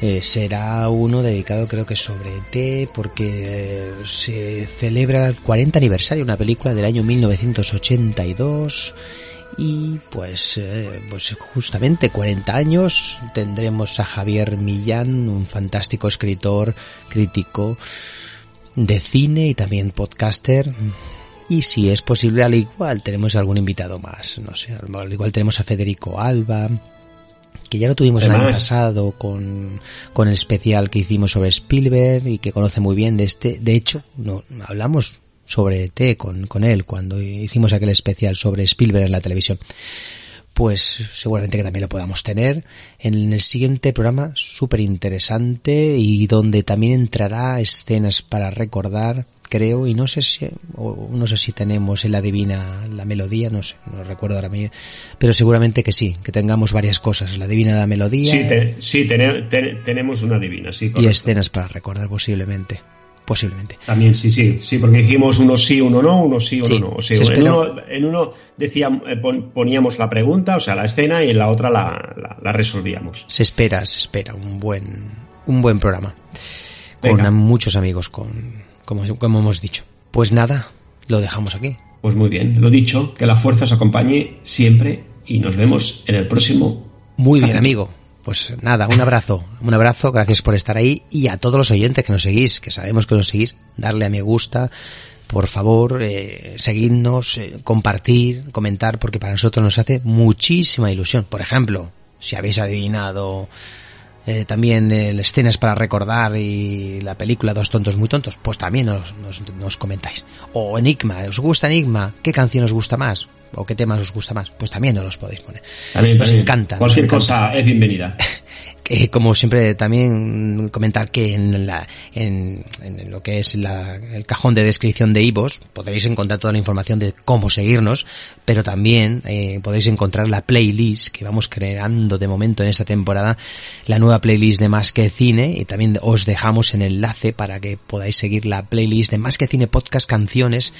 eh, será uno dedicado creo que sobre ET porque eh, se celebra el 40 aniversario, una película del año 1982 y pues, eh, pues justamente 40 años tendremos a Javier Millán, un fantástico escritor, crítico de cine y también podcaster. Y si es posible, al igual tenemos algún invitado más. No sé, al igual tenemos a Federico Alba, que ya lo tuvimos el año pasado con, con el especial que hicimos sobre Spielberg y que conoce muy bien de este. De hecho, no, hablamos sobre ET con, con él cuando hicimos aquel especial sobre Spielberg en la televisión. Pues seguramente que también lo podamos tener en el siguiente programa súper interesante y donde también entrará escenas para recordar creo, y no sé si, o no sé si tenemos en la divina la melodía, no sé, no recuerdo ahora mismo, pero seguramente que sí, que tengamos varias cosas, la divina la melodía Sí, te- sí tene- te- tenemos una divina, sí. y escenas para recordar posiblemente, posiblemente. También, sí, sí, sí, porque dijimos uno sí, uno no, uno sí, uno Sí, no. O sea, se en, uno, en uno decíamos, eh, pon- poníamos la pregunta, o sea, la escena, y en la otra la, la- la resolvíamos. Se espera, se espera un buen, un buen programa. Con Venga. muchos amigos, con, como, como hemos dicho. Pues nada, lo dejamos aquí. Pues muy bien, lo dicho, que la fuerza os acompañe siempre y nos vemos en el próximo. Muy bien, amigo. Pues nada, un abrazo, un abrazo, gracias por estar ahí y a todos los oyentes que nos seguís, que sabemos que nos seguís, darle a me gusta, por favor, eh, seguidnos, eh, compartir, comentar, porque para nosotros nos hace muchísima ilusión. Por ejemplo, si habéis adivinado eh, también eh, escenas para recordar y la película Dos tontos muy tontos, pues también nos, nos, nos comentáis. O Enigma, ¿os gusta Enigma? ¿Qué canción os gusta más? ¿O qué temas os gusta más? Pues también nos los podéis poner. También, nos también. encanta. nos Cualquier encanta. cosa es bienvenida. Eh, como siempre también comentar que en, la, en, en lo que es la- el cajón de descripción de Ivos podréis encontrar toda la información de cómo seguirnos, pero también eh, podéis encontrar la playlist que vamos creando de momento en esta temporada, la nueva playlist de Más que Cine y también os dejamos en enlace para que podáis seguir la playlist de Más que Cine Podcast Canciones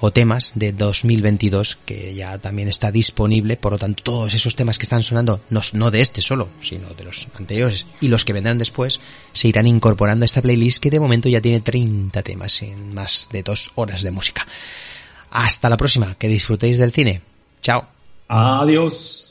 o temas de 2022 que ya también está disponible, por lo tanto todos esos temas que están sonando, no, no de este solo, sino de los anteriores y los que vendrán después, se irán incorporando a esta playlist que de momento ya tiene 30 temas en más de dos horas de música. Hasta la próxima, que disfrutéis del cine. Chao. Adiós.